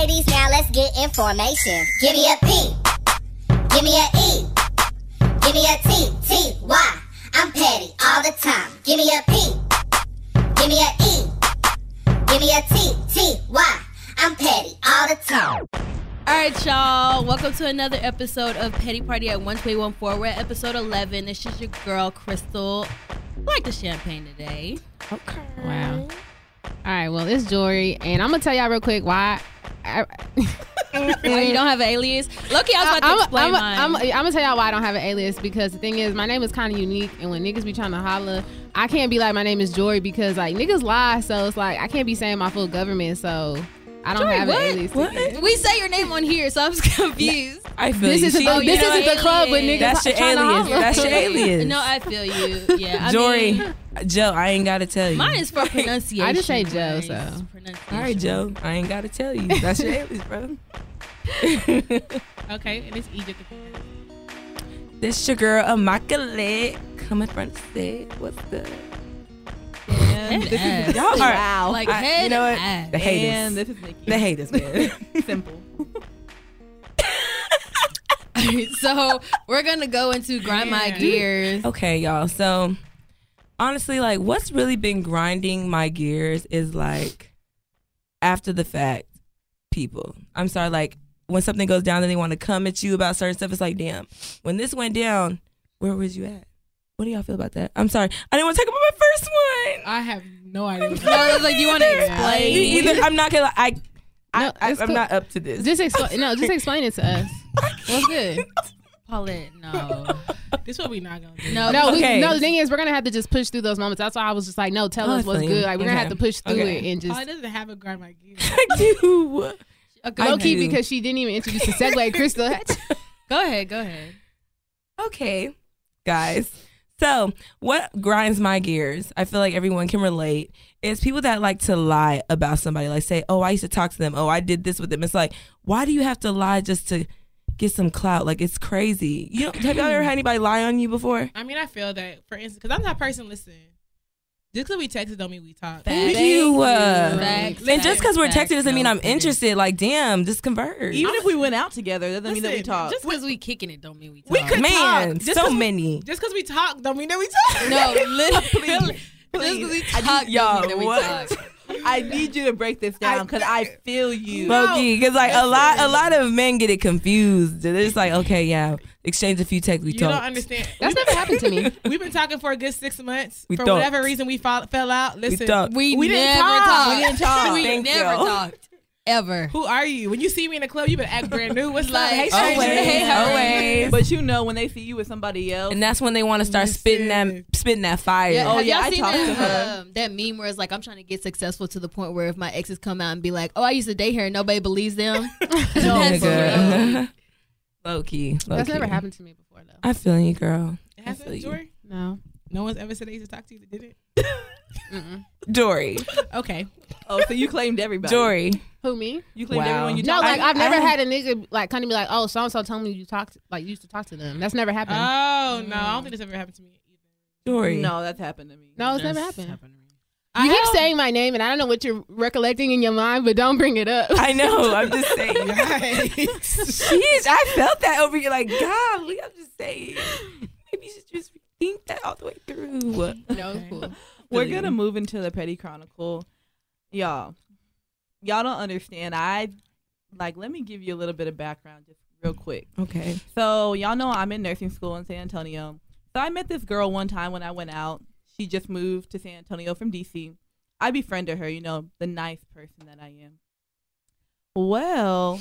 ladies, now let's get information. Give me a P. Give me a E. Give me a T. T. Y. I'm petty all the time. Give me a P. Give me a E. Give me a T. T. Y. I'm petty all the time. All right, y'all. Welcome to another episode of Petty Party at 1214. We're at episode 11. It's just your girl, Crystal. I like the champagne today. Okay. Wow. All right. Well, it's Jory, and I'm gonna tell y'all real quick why. I, you don't have an alias? Loki, I was about to I'm, explain I'm, mine. I'm, I'm gonna tell y'all why I don't have an alias because the thing is, my name is kind of unique, and when niggas be trying to holler, I can't be like my name is Jory because like niggas lie, so it's like I can't be saying my full government, so I don't Jory, have what? an alias. What? we say your name on here, so I'm just confused. I feel This you. isn't She- the, this isn't the club with niggas That's your trying to alias. That's your alias. no, I feel you. Yeah, I Jory, mean, Joe, I ain't gotta tell you. mine is for pronunciation. I just say Joe, guys. so. All right, Joe, I ain't gotta tell you. That's your alias, bro. Okay, and it's Egypt. this your girl Immaculate coming from the set. What's good? And Head this is y'all are Wow. Like I- head you know what? ass. The haters. and this is Nikki. The haters, man. Simple. so we're gonna go into grind my gears. okay, y'all. So honestly, like, what's really been grinding my gears is like after the fact, people. I'm sorry, like when something goes down and they want to come at you about certain stuff, it's like, damn, when this went down, where was you at? What do y'all feel about that? I'm sorry, I didn't want to talk about my first one. I have no idea. No, it's like you want to explain. Me either. I'm not gonna. I. I, No, I, I'm cool. not up to this. Just explain. No, just explain it to us. What's good? Paulette, no, this what we not gonna do. no, No, Okay. we, no. The thing is, we're gonna have to just push through those moments. That's why I was just like, no, tell Oh, us what's good. Like we're gonna have to push through Okay. it and Oh, just it doesn't have a grind my gear. I do. Okay, low key because she didn't even introduce the segue. Crystal, go ahead, go ahead. Okay, guys. So, what grinds my gears? I feel like everyone can relate. Is people that like to lie about somebody, like say, "Oh, I used to talk to them. Oh, I did this with them." It's like, why do you have to lie just to get some clout? Like, it's crazy. You know, have y'all ever had anybody lie on you before? I mean, I feel that, for instance, because I'm that person. Listen, just because we texted don't mean we talk. Thank you. uh, Facts, and just because we're texting doesn't mean I'm interested. Like, damn, just converse. Even if we went out together, that doesn't mean that we Listen, talk. just Because we kicking it don't mean we talk. We could Man, talk. Just so 'cause we- many. Just because we talk don't mean that we talk. no, literally. Just Please. because we I talk, need- don't y'all, mean that we what? Talk. I need you to break this down because I, feel you. Loki, because like a lot, a lot of men get it confused. They're just like, okay, yeah, exchange a few texts, we You talk. don't understand. that's never happened to me. We've been talking for a good six months. We for talked. whatever reason, we fall, fell out. Listen, talked. We, We didn't never talk. talked. We didn't talk. we Thank never you. talked. Ever. who are you? When you see me in the club, you better act brand new. What's Like, up? Hey, always, hey, how always. But you know when they see you with somebody else, And that's when they want to start spitting that, Listen. spitting that fire. Yeah, Oh, have yeah, I talked that, to her. Um, that meme where it's like I'm trying to get successful to the point where if my exes come out and be like, "Oh, I used to date her," and nobody believes them. No, That's real. Low key. low That's key. never happened to me before though. I feel you, girl. It I feel happened. Jory? No. No one's ever said they used to talk to you that didn't. Mm-mm. Dory. Okay. oh, so you claimed everybody. Dory. Who me? you claimed Wow. everyone you No, talked like to. I've never I- had a nigga like kind of be like, oh, so and so told me you talked like you used to talk to them. That's never happened. Oh no, I don't think this ever happened to me either. Dory. No, that's happened to me. no, it's That's never happened. happened to me. I You keep don't- saying my name, and I don't know what you're recollecting in your mind, but don't bring it up. I know. I'm just saying. Yikes. Jeez, I felt that over here. Like, golly, I'm just saying. Maybe you should just think that all the way through. no, cool. We're Feel gonna you. move into the petty chronicle, y'all. Y'all don't understand. I like. Let me give you a little bit of background, just real quick. Okay. So y'all know I'm in nursing school in San Antonio. So I met this girl one time when I went out. She just moved to San Antonio from DC. I befriended her, you know, the nice person that I am. Well,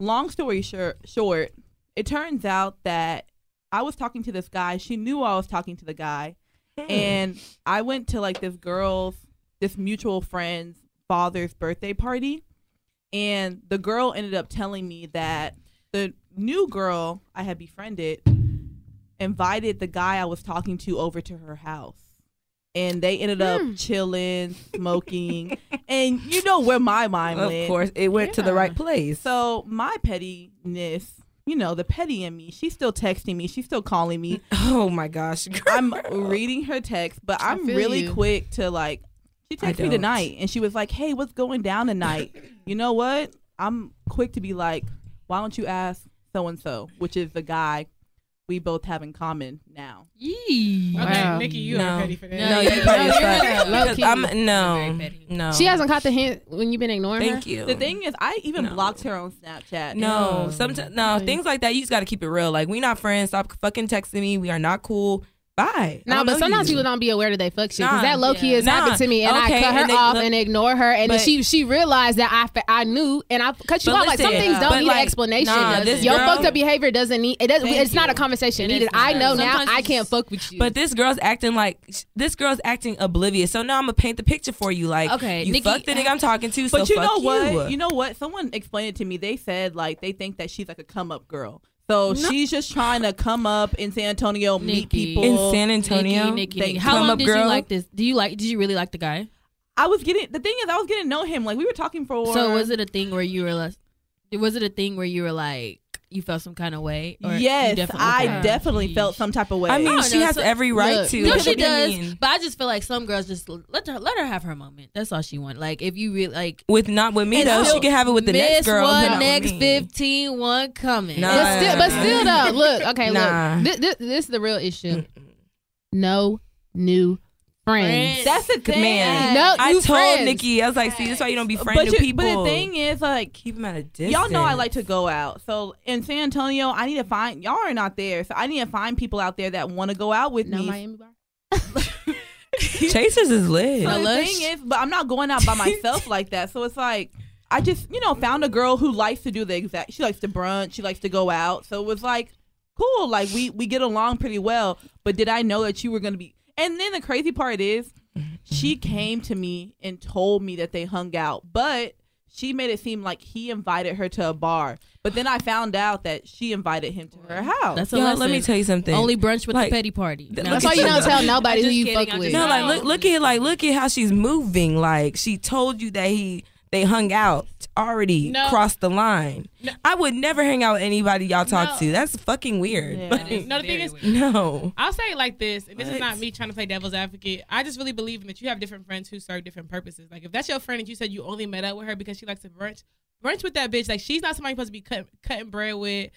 long story short, short, it turns out that I was talking to this guy. She knew I was talking to the guy. Hmm. And I went to like this girl's, this mutual friend's father's birthday party. And the girl ended up telling me that the new girl I had befriended invited the guy I was talking to over to her house. And they ended up hmm. chilling, smoking, and you know where my mind went. Of course, it went to the right place. So my pettiness, you know, the petty in me, she's still texting me, she's still calling me. oh my gosh, girl. I'm reading her text, but I'm really you. quick to like. She texted me tonight, and she was like, "Hey, what's going down tonight? you know what? I'm quick to be like, why don't you ask so and so, which is the guy we both have in common now. Yee. Okay, Wow. Nikki, you No. are ready for that. No, No, you petty no, as you're fuck. Because I'm no, no. She hasn't caught the hint when you've been ignoring Thank her. you. The thing is, I even No. blocked her on Snapchat. No, Ew. sometimes no things like that. You just got to keep it real. Like we not friends. Stop fucking texting me. We are not cool. Bye. I No, don't but sometimes you. people don't be aware that they fuck shit. Because Nah, that low key yeah. has happened to me, and okay, I cut her they- off look- and ignore her, and then she she realized that I fa- I knew, and I cut you But off. Like some things don't need like, an explanation. nah, this Your girl- fucked up behavior doesn't need it. Doesn't. Thank it's not a conversation It needed. I not. know now. I can't fuck with you. But this girl's acting like this girl's acting oblivious. So now I'm gonna paint the picture for you. Like, Okay, you Nikki- fuck the nigga I'm talking to. But so you know what? You. You know what? Someone explained it to me. They said like they think that she's like a come up girl. So she's just trying to come up in San Antonio, meet people. in San Antonio. Nikki, Nikki, They Nikki. How come long up did girl. you like this? Do you like? Did you really like the guy? I was getting the thing is I was getting to know him. Like we were talking for. So was it a thing where you were like? Was it a thing where you were like you felt some kind of way? Or yes, definitely- I okay. definitely Yeesh. felt some type of way. I mean, don't she know, has so- every right Look, to. No, What she do you does. mean? But I just feel like some girls just let her let her have her moment. That's all she want. Like if you really like With not with me And though, still- she can have it with the miss next girl. but one, not with next me. fifteen, one coming. Nah. but still, but still though, look. Okay, Nah. look. This, this, this is the real issue. No new friends. Friends. That's the thing. Man, No I new told friends. Nikki, I was like, see, that's why you don't be friends But, with people. but the thing is, like, keep them at a distance. y'all know I like to go out. So in San Antonio, I need to find y'all are not there. So I need to find people out there that want to go out with No me. Miami bar. Chasers is lit. So the Lush. thing is, but I'm not going out by myself like that. So it's like I just, you know, found a girl who likes to do the exact. She likes to brunch. She likes to go out. So it was like cool. Like we we get along pretty well. But did I know that you were gonna be? And then the crazy part is, she came to me and told me that they hung out, but she made it seem like he invited her to a bar. But then I found out that she invited him to her house. That's a Y'all, lesson. let me tell you something. Only brunch with Like, the petty party. No, That's why you at don't you. tell nobody who you kidding, fuck with. No, like look, look at like look at how she's moving. Like she told you that he they hung out already No. crossed the line. No. I would never hang out with anybody y'all talk No. to. That's fucking weird. Yeah. Like, No, the thing is, no. I'll say it like this, and this is not me trying to play devil's advocate. I just really believe in that you have different friends who serve different purposes. Like if that's your friend and you said you only met up with her because she likes to brunch, brunch with that bitch. Like she's not somebody you're supposed to be cut, cutting bread with,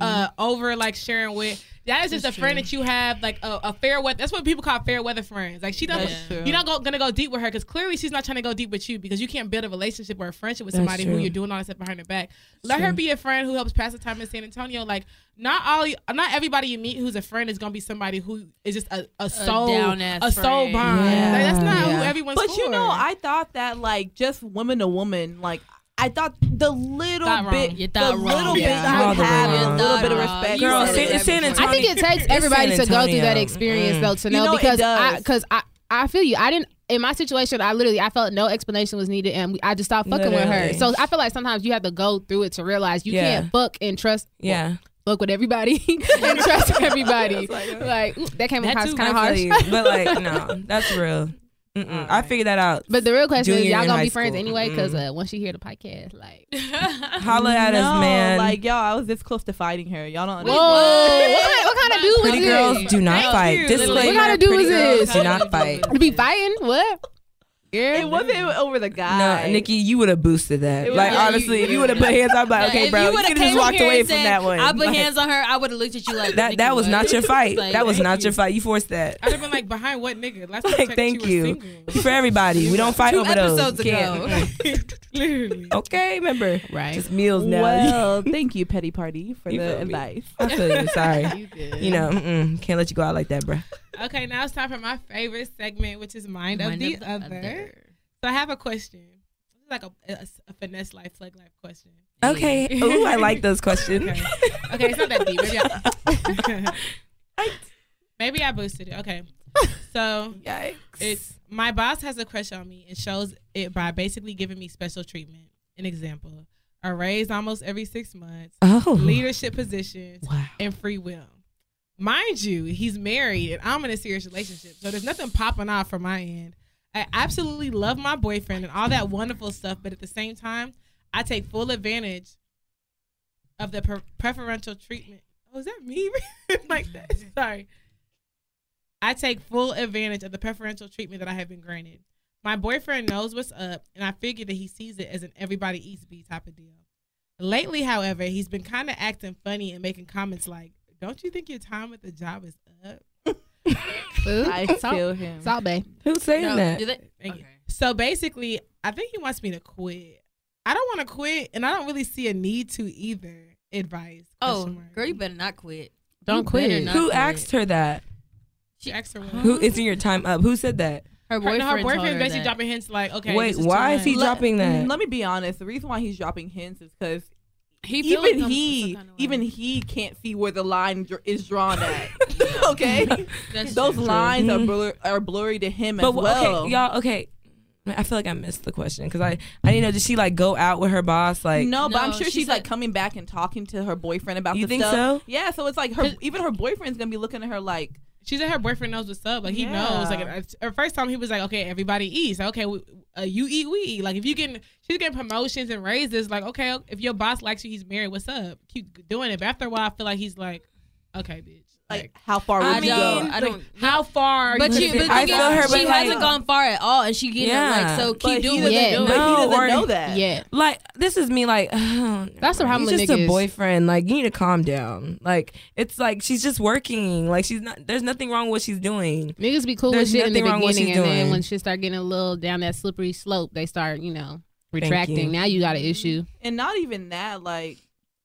uh, over like sharing with. That is just That's a friend true. that you have like a, a fair weather. That's what people call fair weather friends. Like she doesn't. You're not go, gonna go deep with her because clearly she's not trying to go deep with you because you can't build a relationship or a friendship with That's somebody who you're doing all this stuff behind her back. Let her be a friend who helps pass the time in San Antonio. Like not all, you- not everybody you meet who's a friend is gonna be somebody who is just a, a soul, down-ass a soul friend. bond. Yeah. Like, that's not Yeah. who everyone's But for. you know, I thought that like just woman to woman, like I thought the little Thought bit, You the thought little wrong. bit Yeah. you All would the have, way a wrong. little bit of respect. Girl, said San- it's San Antonio. I think it takes everybody to go through that experience Mm. though to You know, know, because I because I I feel you. I didn't in my situation. I literally I felt no explanation was needed, and we, I just stopped fucking with her. So I feel like sometimes you have to go through it to realize you Yeah. can't fuck and trust. Yeah. fuck with everybody and trust everybody. like ooh, that came That across kind of I harsh. But like, no, that's real. Mm-mm. I figured that out. But the real question is, y'all gonna be friends school. anyway? Because uh, once you hear the podcast, like, Holla at no, us, man. Like y'all, I was this close to fighting her. Y'all don't. whoa, understand. what kind, what kind of dude pretty girls this? do not Thank fight. you. Disclaimer, What kind of dude pretty was this? Do not fight. To be fighting? What? Yeah. It wasn't over the guy. No, Nikki, you would have boosted that. It was- like yeah, honestly, you- if you would have put hands, I'd like, Like, okay, if bro, you you would've could have just walked away from said, that one. I put Like, hands on her. I would have looked at you like that. That was not your fight. Like, that was thank not your fight. You forced that. I'd have been like, behind what nigga? Last time Like, thank you. you. For everybody, we don't fight Two over those. episodes Can't. ago. Literally. Okay, remember, Right. just meals now. Well, thank you, Petty Party, for You the advice. I feel you. Sorry. You know, can't let you go out like that, bro. Okay, now it's time for my favorite segment, which is Mind, of the, of the other. other. So I have a question. This is like a, a, a finesse life, flag life question. Okay. Ooh, I like those questions. Okay. okay, it's not that deep. Maybe I, maybe I boosted it. Okay. So Yikes. it's my boss has a crush on me and shows it by basically giving me special treatment. An example: a raise almost every six months, oh. leadership positions, Wow. and free will. Mind you, he's married and I'm in a serious relationship. So there's nothing popping off from my end. I absolutely love my boyfriend and all that wonderful stuff, but at the same time, I take full advantage of the pre- preferential treatment. Oh, is that me? like that? Sorry. I take full advantage of the preferential treatment that I have been granted. My boyfriend knows what's up, and I figure that he sees it as an everybody eats B type of deal. Lately, however, he's been kind of acting funny and making comments like, "Don't you think your time at the job is up?" I Salt- feel him. Salt Bae. Who's saying No, that? do they? Thank you. Okay. So basically, I think he wants me to quit. I don't want to quit, and I don't really see a need to either. Advice. Oh, mark. girl, you better not quit. Don't You quit. not Who quit. asked her that? She asked her. Who isn't your time up? Who said that? Her Her, boyfriend. no, her boyfriend basically that. dropping hints like, okay. Wait, is why is he much. dropping that? Let me be honest. The reason why he's dropping hints is because He even some- he, kind of even he can't see where the line dr- is drawn at. okay, That's those true. lines are Mhm. blur- are blurry to him But as well. okay, y'all, okay. I feel like I missed the question because I I didn't know. Did she like go out with her boss? Like, no, but I'm sure she she's said- like coming back and talking to her boyfriend about You the think stuff. so? Yeah, so it's like her even her boyfriend's gonna be looking at her like, She said her boyfriend knows what's up. Like he Yeah. knows. Like at, at first time he was like, okay, everybody eats. Okay, we, uh, you eat, we eat. Like if you getting, she's getting promotions and raises. Like okay, if your boss likes you, he's married. What's up? Keep doing it. But after a while, I feel like he's like, okay, bitch. Like how far I would you mean, go? I don't. How far? But you you, but gonna I feel her, but she like- hasn't gone far at all, and she getting Yeah. it like so. Keep he doing doesn't it. Yeah, know, no, but he doesn't or- know that. Yeah. like this is me. Like, That's the problem He's with just a boyfriend. Like, you need to calm down. Like, it's like she's just working. Like, she's not. There's nothing wrong with what she's doing. Niggas be cool There's with shit in the wrong with what beginning, she's and then when shit start getting a little down that slippery slope, they start, you know, you. retracting. Now you got an issue. And not even that, like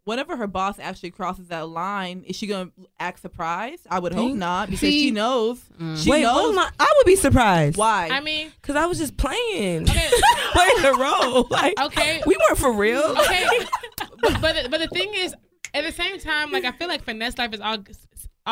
whenever her boss actually crosses that line, is she gonna act surprised? I would hope not because See- she knows. Mm. She Wait, knows what am I? I would be surprised. why. I mean, Because I was just playing, okay, playing the role. Like, okay, we weren't for real. okay. but but the, but the thing is, at the same time, like I feel like finesse life is all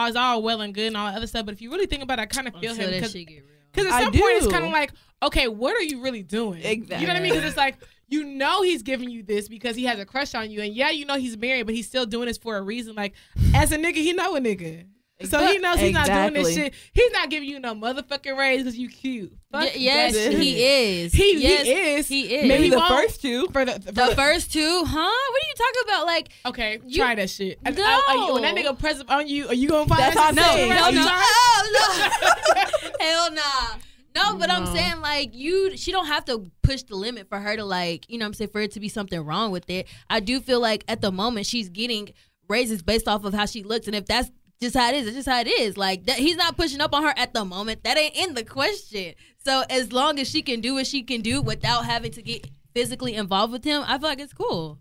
is all well and good and all that other stuff. But if you really think about it, I kind of feel Until him because shit get at I some point, it's kind of like, okay, what are you really doing? You know what I mean? Because it's like, you know, he's giving you this because he has a crush on you. And yeah, you know, he's married, but he's still doing this for a reason. Like, as a nigga, he know a nigga. So he knows he's not doing this shit. He's not giving you no motherfucking raise because you cute. Fuck Y- yes, he is. He, yes, he is. He is. Maybe He the first two. For the, for the the- first two, huh? What are you talking about? Like, Okay, You- try that shit. No. uh, are you- when that nigga press up on you, are you gonna find That's that what I'm shit saying. the rest hell of the no, no, hell nah. No, but I'm saying like you, she don't have to push the limit for her to like, you know, what I'm saying for it to be something wrong with it. I do feel like at the moment she's getting raises based off of how she looks, and if that's just how it is, it's just how it is. Like that, he's not pushing up on her at the moment. That ain't in the question. So as long as she can do what she can do without having to get physically involved with him, I feel like it's cool.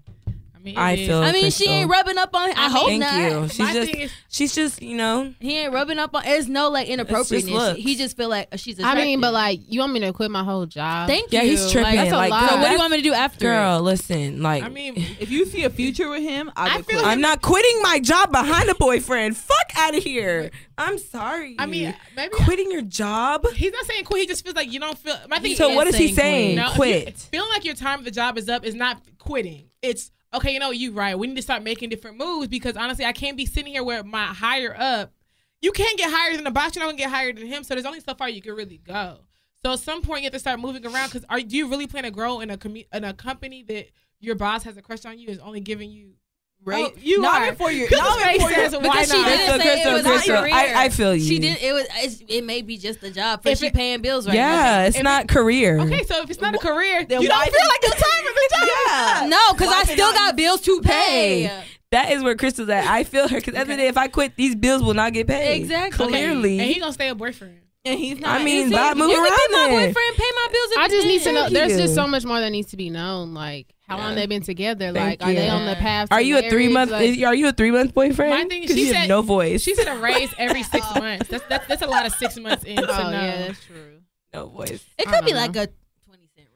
I mean, I feel- I mean, Crystal. she ain't rubbing up on. I, I hope Thank not. you. She's My just, is- she's just, you know, He ain't rubbing up on. There's no like inappropriateness. looks. He just feel like uh, she's. I mean, but like, you want me to quit my whole job? thank yeah, you. he's tripping. Like, that's a like, lot. girl, what do you want me to do after? Girl, listen, like, I mean, If you see a future with him, I, I would feel quit. I'm not quitting my job behind a boyfriend. Fuck out of here. I'm sorry. I mean, maybe quitting your job. he's not saying quit. He just feels like you don't feel. My thing So is what is he saying saying? No, Quit. you- feeling like your time at the job is up is not quitting. It's okay. You know, you right. We need to start making different moves because honestly, I can't be sitting here where my higher up. You can't get higher than the boss. You're not gonna get higher than him. So there's only so far you can really go. So at some point you have to start moving around because are do you really plan to grow in a commu- in a company that your boss has a crush on you is only giving you Right? Oh, you not are. even for your. Crystal's Not even face for your. says, why because she not? didn't Crystal, say it was Crystal, her Crystal, career. I- I feel you. She did. It was. It's, it may be just a job, but If she it- paying bills right yeah, it's If not career. Okay, so if it's not a career, Then you why don't feel like your time at the job. Yeah. now. No, because I still got bills to pay. Hey. That is where Crystal's at. I feel her because at the end of the day, if I quit, these bills will not get paid. Exactly. Okay, Clearly. and he gonna stay a boyfriend. And he's not. I mean, is Bob, it? move you can be my boyfriend, pay my bills. I just need to know. There's just so much more that needs to be known. Like, how long Yeah. they been together? Thank like, are they on the path? To Are you a three month? Like, is- are you a three month boyfriend? My thing is, 'Cause she you have said- no voice. She said a raise every six oh. months. That's that's that's a lot of six months in to oh know. yeah, that's true. no voice. It could be don't like a twenty cent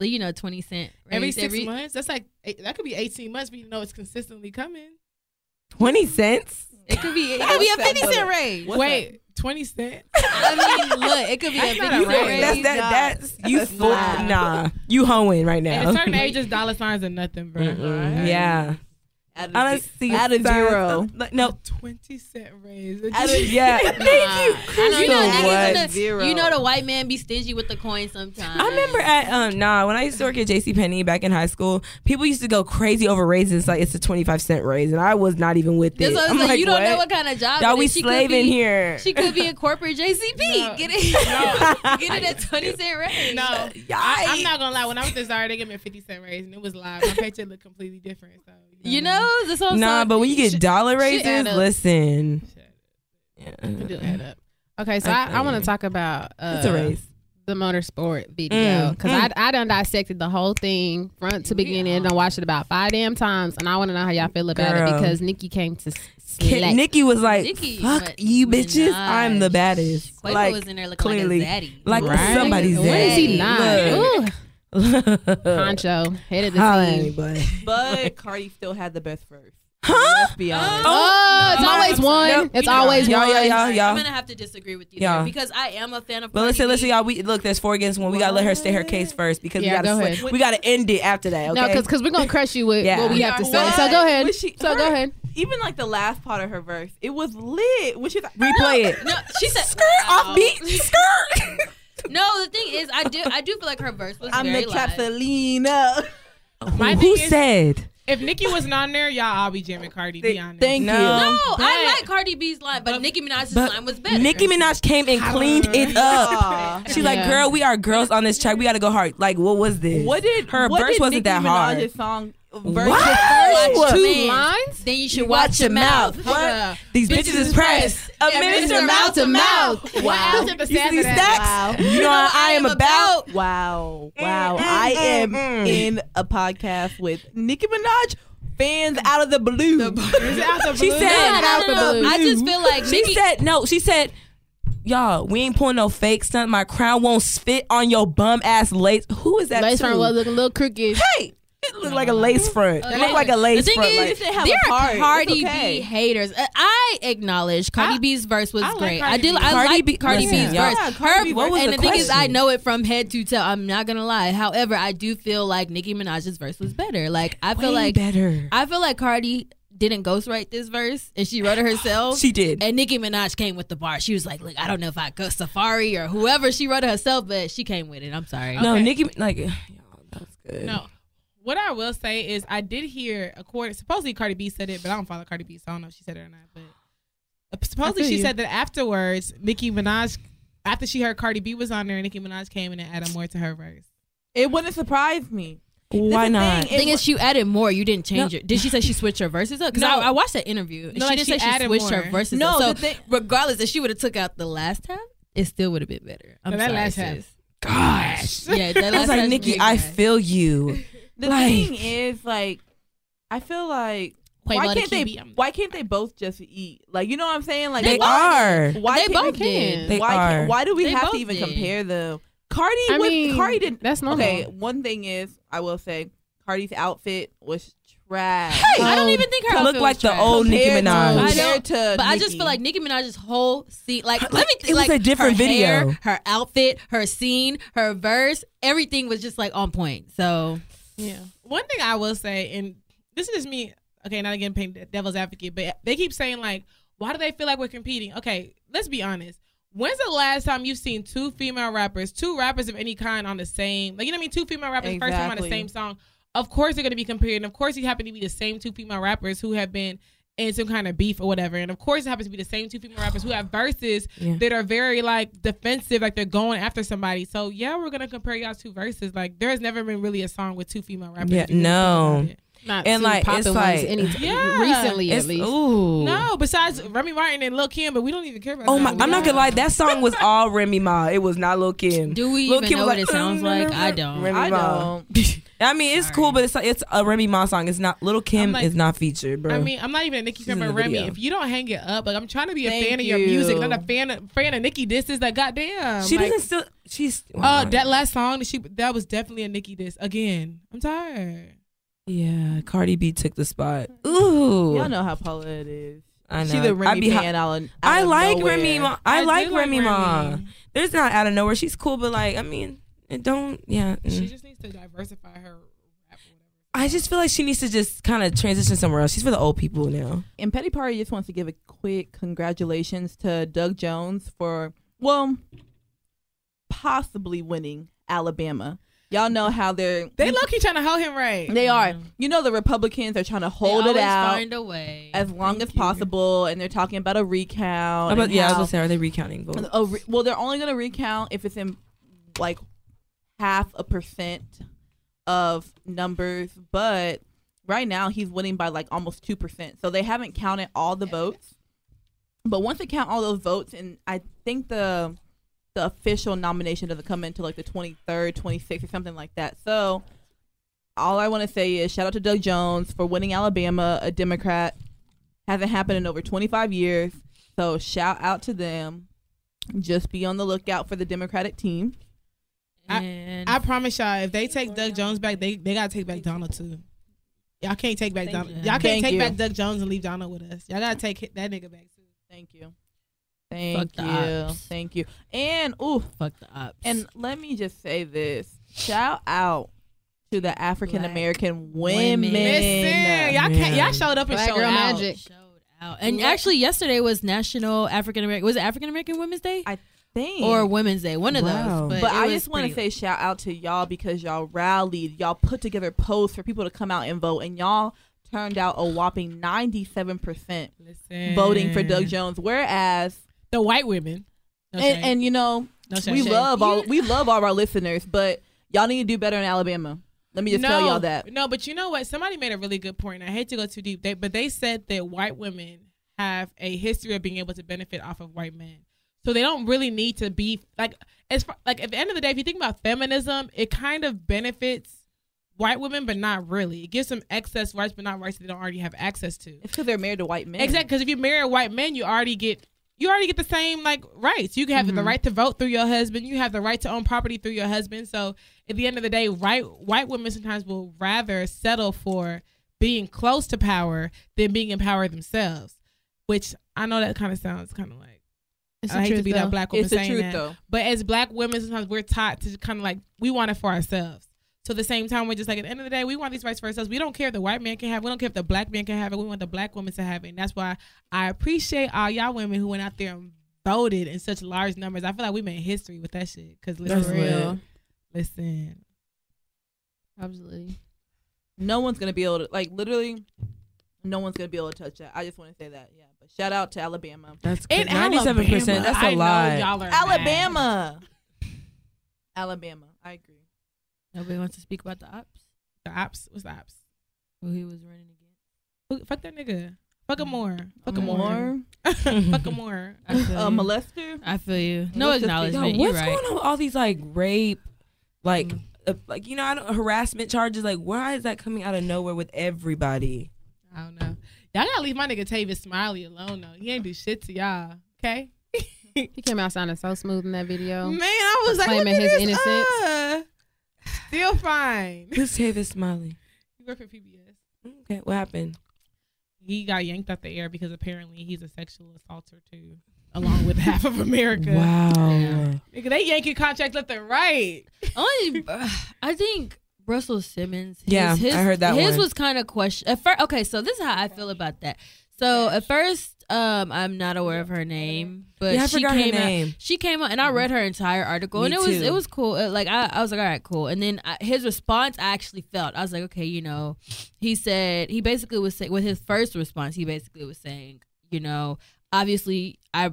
raise. You know, twenty cent raise every six months. That's like eh, that could be eighteen months, but you know it's consistently coming. Twenty cents. It could be. It could be a fifty cent raise. What's Wait, twenty cent. I mean, look, it could be a That's fifty a cent raise. raise. That's that. God. That's you. That's a full, slap. nah, you hoeing right now. At now. a certain age, just dollar signs are nothing, bro. Mm-mm. Yeah. Out of, Honestly, out of zero. Like, no, Twenty cent raise. Out of- yeah. Thank you. I know You know, that. what? the- Zero. you know the white man be stingy with the coin sometimes. I remember at um nah when I used to work at J.C. Penney back in high school, people used to go crazy over raises like it's a twenty five cent raise, and I was not even with That's it. I I'm like, like, you don't know what? what kind of job Y'all we is. She could slaving be- here. She could be a corporate JCP. No. Get it? Get it at twenty cent raise. No, I, I'm not gonna lie. When I was at Zara, they gave me a fifty cent raise, and it was live. My paycheck looked completely different. So You know, that's what I'm Nah, saying. but when you get Shit. dollar raises, up. listen. It do add up. Okay, so I, I want to talk about uh, It's a raise. the motorsport video Mm, because mm. I I done dissected the whole thing front to beginning and I watched it about five damn times and I want to know how y'all feel about Girl. it because Nicki came to Ki- Nicki was like, Nicki "Fuck you, bitches! I'm the baddest." Quavo like was in there looking clearly, like a zaddy. like Right? somebody's When is he daddy. not? Look. Ooh, Honcho. Honcho, head of the Holla team. boy. But Cardi still had the best verse. Huh? Let's be honest. Oh, it's oh, No, always I'm one. sorry. It's You know, always y'all, one. y'all, y'all, y'all. I'm gonna have to disagree with you Yeah. there because I am a fan of. But Cardi listen, B. listen, y'all. We look. There's four against one. We gotta let her state her case first because Yeah, we gotta go sla- we gotta end it after that. Okay. No, because because we're gonna crush you with Yeah. what we We have to say. what? So go ahead. When she- So go her- ahead. Even like the last part of her verse, it was lit. When she's like, replay it. No, she said Skirt off beat. Skirt. No, the thing is, I do, I do feel like her verse was I'm very the live. Capsulina. My Who thing is, said? if Nicki wasn't on there, y'all all be jamming Cardi. Be honest. Thank No. you. No, I But- like Cardi B's line, but, but- Nicki Minaj's But line was better. Nicki Minaj came and cleaned it up. Aw. She's like, Yeah. "Girl, we are girls on this track. We gotta go hard." Like, what was this? What did her what verse did wasn't Nicki that hard? Minaj's song verse Wow. Two your lines? Then you should watch, your mouth. Hold up. These bitches is pressed. Administer mouth to mouth. What Wow. else You see these stacks? Wow. You know what I am about. Wow. Wow. Mm, I mm, am mm. in a podcast with Nicki Minaj fans out of the blue. Is it out the She blue? said- No, no, out no, the no. blue. I just feel like She Nicki. said no. She said, "Y'all, we ain't pulling no fake stunt. My crown won't spit on your bum ass lace. Who is that? Lace to? front was looking a little crooked. Hey, it looked like a lace front. It Okay. looked like a lace the thing front. is, like- they have there a are part. It's Cardi okay. B haters. Uh, I acknowledge Cardi I- B's verse was I like great. Cardi I did. B. I Cardi like B- Cardi listen, B's y'all- verse. Yeah, Cardi Her B What was and the the thing is, I question? know it from head to toe. I'm not gonna lie. However, I do feel like Nicki Minaj's verse was better. Like I feel Way like better. I feel like Cardi didn't ghostwrite this verse and she wrote it herself. She did. And Nicki Minaj came with the bar. She was like, "Look, I don't know if I go Safari or whoever she wrote it herself, but she came with it. I'm sorry." No, Okay. Nicki, like, y'all, that was good. No. What I will say is, I did hear, according supposedly Cardi B said it, but I don't follow Cardi B, so I don't know if she said it or not. But uh, supposedly she you. said that afterwards, Nicki Minaj, after she heard Cardi B was on there, Nicki Minaj came in and added more to her verse. It wouldn't surprise me. Why the not? thing. The thing It is, she added more. You didn't change No. it. Did she say she switched her verses up? Because No. I, I watched that interview. And No, she like, didn't she say she switched more. her verses. No, up. So the thing- regardless, if she would have took out the last half, it still would have been better. I'm No, that sorry, last sis. half. Gosh. Yeah, that I was like, half Nikki, I feel you. The Like- thing is, like, I feel like Quavo why can't they? Kiwi, Why can't they both just eat? Like, you know what I'm saying? Like, They why, are. Why They can't both did. They why, are. Can't, why do we They have to even did. compare them? Cardi I was mean, Cardi didn't. that's normal. Okay, one thing is, I will say, Cardi's outfit was trash. I don't Oh, even think her Look like was the trash. old Nicki Compared to- Minaj. I compared don't, to but I just feel like Nicki Minaj's whole scene, like let me, Like, th- it was like a different her hair, video. her outfit, her scene, her verse, everything was just like on point. So Yeah. One thing I will say, and this is me, okay, not again playing devil's advocate, but they keep saying like, why do they feel like we're competing? Okay, let's be honest. When's the last time you've seen two female rappers, two rappers of any kind on the same, like you know what I mean, two female rappers first time on the same song? Of course they're gonna be compared, and of course you happen to be the same two female rappers who have been in some kind of beef or whatever, and of course it happens to be the same two female rappers who have verses Yeah. that are very like defensive, like they're going after somebody. So yeah, we're gonna compare y'all two verses. Like there has never been really a song with two female rappers. Yeah, if you really no. think about it. Not And, two like, poppin' it's like- any Yeah. recently It's, at least. ooh. No, besides Remy Martin and Lil Kim, but we don't even care about. Oh that. my! We I'm not gonna lie. That song was all Remy Ma. It was not Lil Kim. do we Lil even Kim know was what it sounds mm, like? Mm, I mm, don't. Remy I Ma. don't. I mean, it's cool, but it's it's a Remy Ma song. It's not Lil Kim I'm like- is not featured, bro. I mean, I'm not even a Nicki She's fan, in but Remy. video. If you don't hang it up, like I'm trying to be a Thank fan of your music, not a fan of fan of Nicki. This is like goddamn. she like, doesn't still. She's. Uh, that last song that she that was definitely a Nicki diss. Again, I'm tired. yeah, Cardi B took the spot. Ooh, Y'all know how Paula it is. I know. She's a I Remy be fan out, of- out I like nowhere. Remy Ma. I, do like Remy Ma. Remy. There's not out of nowhere. She's cool, but like, I mean, it don't. Yeah, mm. She just needs to diversify her rap. Or whatever. I just feel like she needs to just kind of transition somewhere else. She's for the old people now. And Petty Party just wants to give a quick congratulations to Doug Jones for, well, possibly winning Alabama. Y'all know how they're They low key trying to hold him right. they are. You know the Republicans are trying to hold they it out Find a way. as long Thank as you. possible, and they're talking about a recount. About, and yeah, I was gonna say, are they recounting votes? a re- well, they're only going to recount if it's in like half a percent of numbers, but right now he's winning by like almost two percent. So they haven't counted all the votes, but once they count all those votes, and I think the the official nomination doesn't come into like the twenty third, twenty sixth, or something like that. So all I want to say is shout out to Doug Jones for winning Alabama, a Democrat. Hasn't happened in over 25 years. So shout out to them. Just be on the lookout for the Democratic team. And I promise y'all, if they take Doug Jones back, they they gotta take back Donald too. Y'all can't take back Donald. Y'all can't Thank take you. back Doug Jones and leave Donald with us. Y'all gotta take that nigga back too. Thank you. Thank the you. Thank you. And ooh, fuck the ops. and let me just say this. Shout out to the African American women. women. Listen, y'all can't. Y'all showed up and Black showed girl out. magic. showed out. And actually, yesterday was National African American. Was it African American Women's Day I think. or Women's Day? One of Wow. those. But, but I just want to say shout out to y'all because y'all rallied, y'all put together posts for people to come out and vote, and y'all turned out a whopping ninety-seven percent Listen, voting for Doug Jones. Whereas, The white women. No and, and you know, No we Shade. love all we love all our listeners, but y'all need to do better in Alabama. Let me just tell y'all that. No, but you know what? Somebody made a really good point. I hate to go too deep, they, but they said that white women have a history of being able to benefit off of white men. So they don't really need to be like as far, like at the end of the day, if you think about feminism, it kind of benefits white women, but not really. It gives them excess rights, but not rights that they don't already have access to. It's because they're married to white men. Exactly, because if you marry a white man, you already get you already get the same like rights. You can have the mm-hmm. right to vote through your husband. You have the right to own property through your husband. So at the end of the day, right white women sometimes will rather settle for being close to power than being in power themselves. Which I know that kind of sounds kind of like It's I the hate to truth, be that though. black woman It's saying truth, that. though. But as black women, sometimes we're taught to kind of like we want it for ourselves. So at the same time, we're just like at the end of the day, we want these rights for ourselves. We don't care if the white man can have. it. We don't care if the black man can have it. We want the black woman to have it. And that's why I appreciate all y'all women who went out there and voted in such large numbers. I feel like we made history with that shit. Because That's listen, listen, Absolutely. No one's gonna be able to like literally. No one's gonna be able to touch that. I just want to say that. Yeah, but shout out to Alabama. That's in ninety-seven percent. Alabama, That's a I know lot. y'all are Alabama. Alabama. I agree. Nobody wants to speak about the ops. The ops, what's the ops? Who he was running against. Fuck- Fuck that nigga. Fuck him more. Fuck him More. more. More Fuck him more. A you. molester. I feel you. No Let's just be- Yo, acknowledgement. what's right. going on with all these like rape, like, Mm. uh, like you know, I don't, harassment charges? Like, why is that coming out of nowhere with everybody? I don't know. Y'all gotta leave my nigga Tavis Smiley alone though. He ain't do shit to y'all. Okay. He came out sounding so smooth in that video. Man, I was like, Claiming his this, innocence. uh, still fine. Who's Tavis Smiley? He worked for PBS. Okay, what happened? He got yanked off the air because apparently he's a sexual assaulter too, along with half of America. Wow. Nigga, they yanking contracts left and right. Only, I think Russell Simmons. His, Yeah, his, I heard that His one. was kind of question. At first, okay, so this is how I feel about that. So at first, um, I'm not aware of her name, but Yeah, I she came name. out. She came out, and I read her entire article, Me and it was too. it was cool. Uh, Like I, I was like, all right, cool. And then I, his response, I actually felt. I was like, okay, you know, he said he basically was saying with his first response, he basically was saying, you know, obviously, I,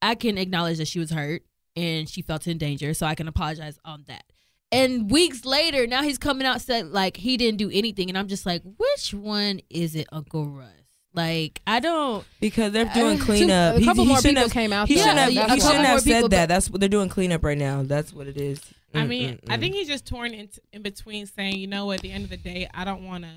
I can acknowledge that she was hurt and she felt in danger, so I can apologize on that. And weeks later, now he's coming out said like he didn't do anything, and I'm just like, which one is it, Uncle Russ? Like I don't. Because they're doing Uh, cleanup. a He- couple he more shouldn't people have- came out. He shouldn't have. yeah, he shouldn't have said but- that. That's what they're doing cleanup right now. That's what it is. I mean, Mm, I mm, think he's just torn in, in between saying, you know what, at the end of the day, I don't want to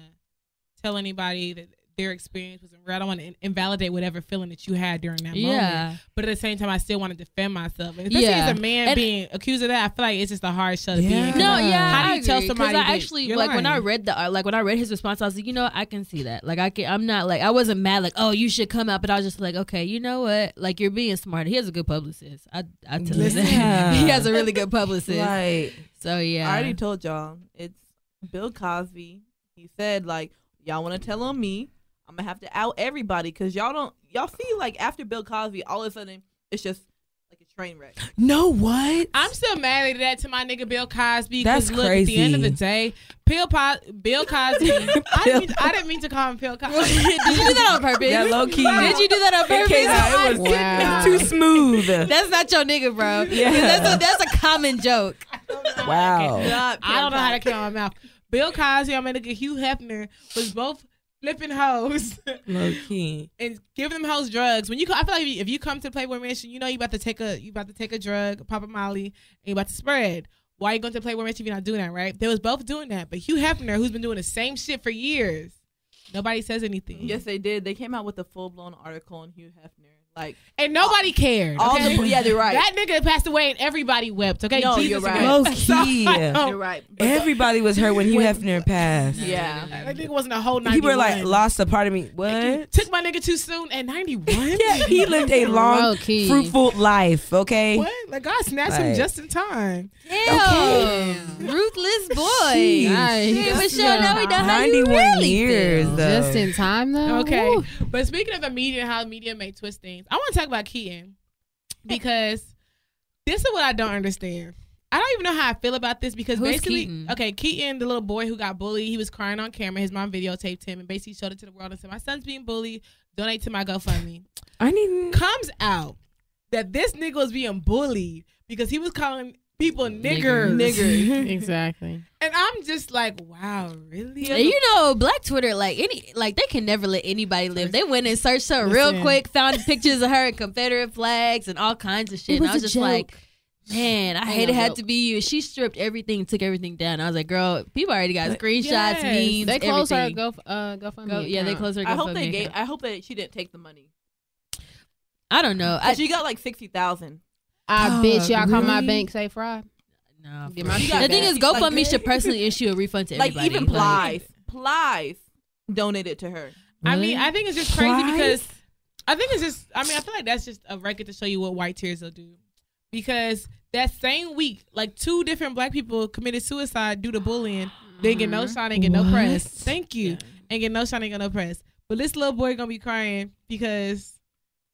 tell anybody that their experience was real. I don't want to invalidate whatever feeling that you had during that moment. Yeah. But at the same time, I still want to defend myself. And especially Yeah. as a man And- being accused of that, I feel like it's just a hard show to be Yeah. in. No, yeah. How do I you tell agree, 'cause somebody I actually you're like when I read the uh, like when I read his response, I was like, you know, I can see that. Like I can, I'm not like I wasn't mad like, oh, you should come out, but I was just like, okay, you know what? Like you're being smart. He has a good publicist. I I tell you Yeah. that. he has a really good publicist. Right. So yeah. I already told y'all. It's Bill Cosby He said like, y'all want to tell on me? I'm gonna have to out everybody because y'all don't y'all see like after Bill Cosby, all of a sudden it's just like a train wreck. No, what? I'm still mad at that to my nigga Bill Cosby. That's Because look, at the end of the day, Bill, po- Bill Cosby. I, didn't mean, I didn't mean to call him Bill Cosby. Did you do that on purpose? Yeah, low key. Did you do that on It purpose? came out. It was oh Wow. too smooth. That's not your nigga, bro. Yeah. That's a, that's a common joke. wow. I don't know how to Bill come out my mouth. Bill Cosby and my nigga Hugh Hefner was both flipping hoes Low key. and giving them hoes drugs. When you, co- I feel like if you, if you come to Playboy Mansion, you know you about to take a you about to take a drug, pop a Molly, and you about to spread. Why are you going to Playboy Mansion if you're not doing that, right? They was both doing that, but Hugh Hefner, who's been doing the same shit for years, nobody says anything. Yes, they did. They came out with a full blown article on Hugh Hefner. Like and nobody cared. all okay? the yeah, they're right. That nigga passed away and everybody wept. Okay, No, Jesus you're right. Low key. I you're right. But the- Everybody was hurt when Hugh Hefner passed. yeah. That nigga wasn't a whole 91. People were like lost a part of me. What? Took my nigga too soon at 91? Yeah, he lived a long, fruitful life. Okay. What? Like God snatched him just in time. Damn. Ruthless boy. Nice. Hey, Michelle, now we know how you 91 really years, feel. though. Just in time though. Okay. Woo. But speaking of the media how the media may twist things, I want to talk about Keaton because this is what I don't understand. I don't even know how I feel about this because Who's basically, Keaton? okay, Keaton, the little boy who got bullied, he was crying on camera. His mom videotaped him and basically showed it to the world and said, "My son's being bullied. Donate to my GoFundMe." I need. Comes out that this nigga was being bullied because he was calling people niggers. Niggers. exactly. And I'm just like, wow, really? And you know, Black Twitter, like any, like they can never let anybody live. They went and searched her real quick, found pictures of her in Confederate flags and all kinds of shit. It and I was was a just like, man, I Ain't hate it had to be you. She stripped everything, took everything down. I was like, girl, people already got screenshots, Yes. memes, They closed her everything. go uh GoFundMe. Go- yeah, they account. closed her. I hope they gave. account. I hope that she didn't take the money. I don't know. I, she got like sixty thousand. I Dog, bet y'all call my bank say fraud. no. Get my shit The thing that. is, Like, GoFundMe should personally issue a refund to Like everybody. even Plies, Plies donated to her. I mean, I think it's just crazy Twice? because I think it's just. I mean, I feel like that's just a record to show you what white tears will do. Because that same week, like two different black people committed suicide due to bullying. They get no mm-hmm. shine, ain't get no press. Thank you. Ain't get no shine, ain't get no press. But this little boy gonna be crying because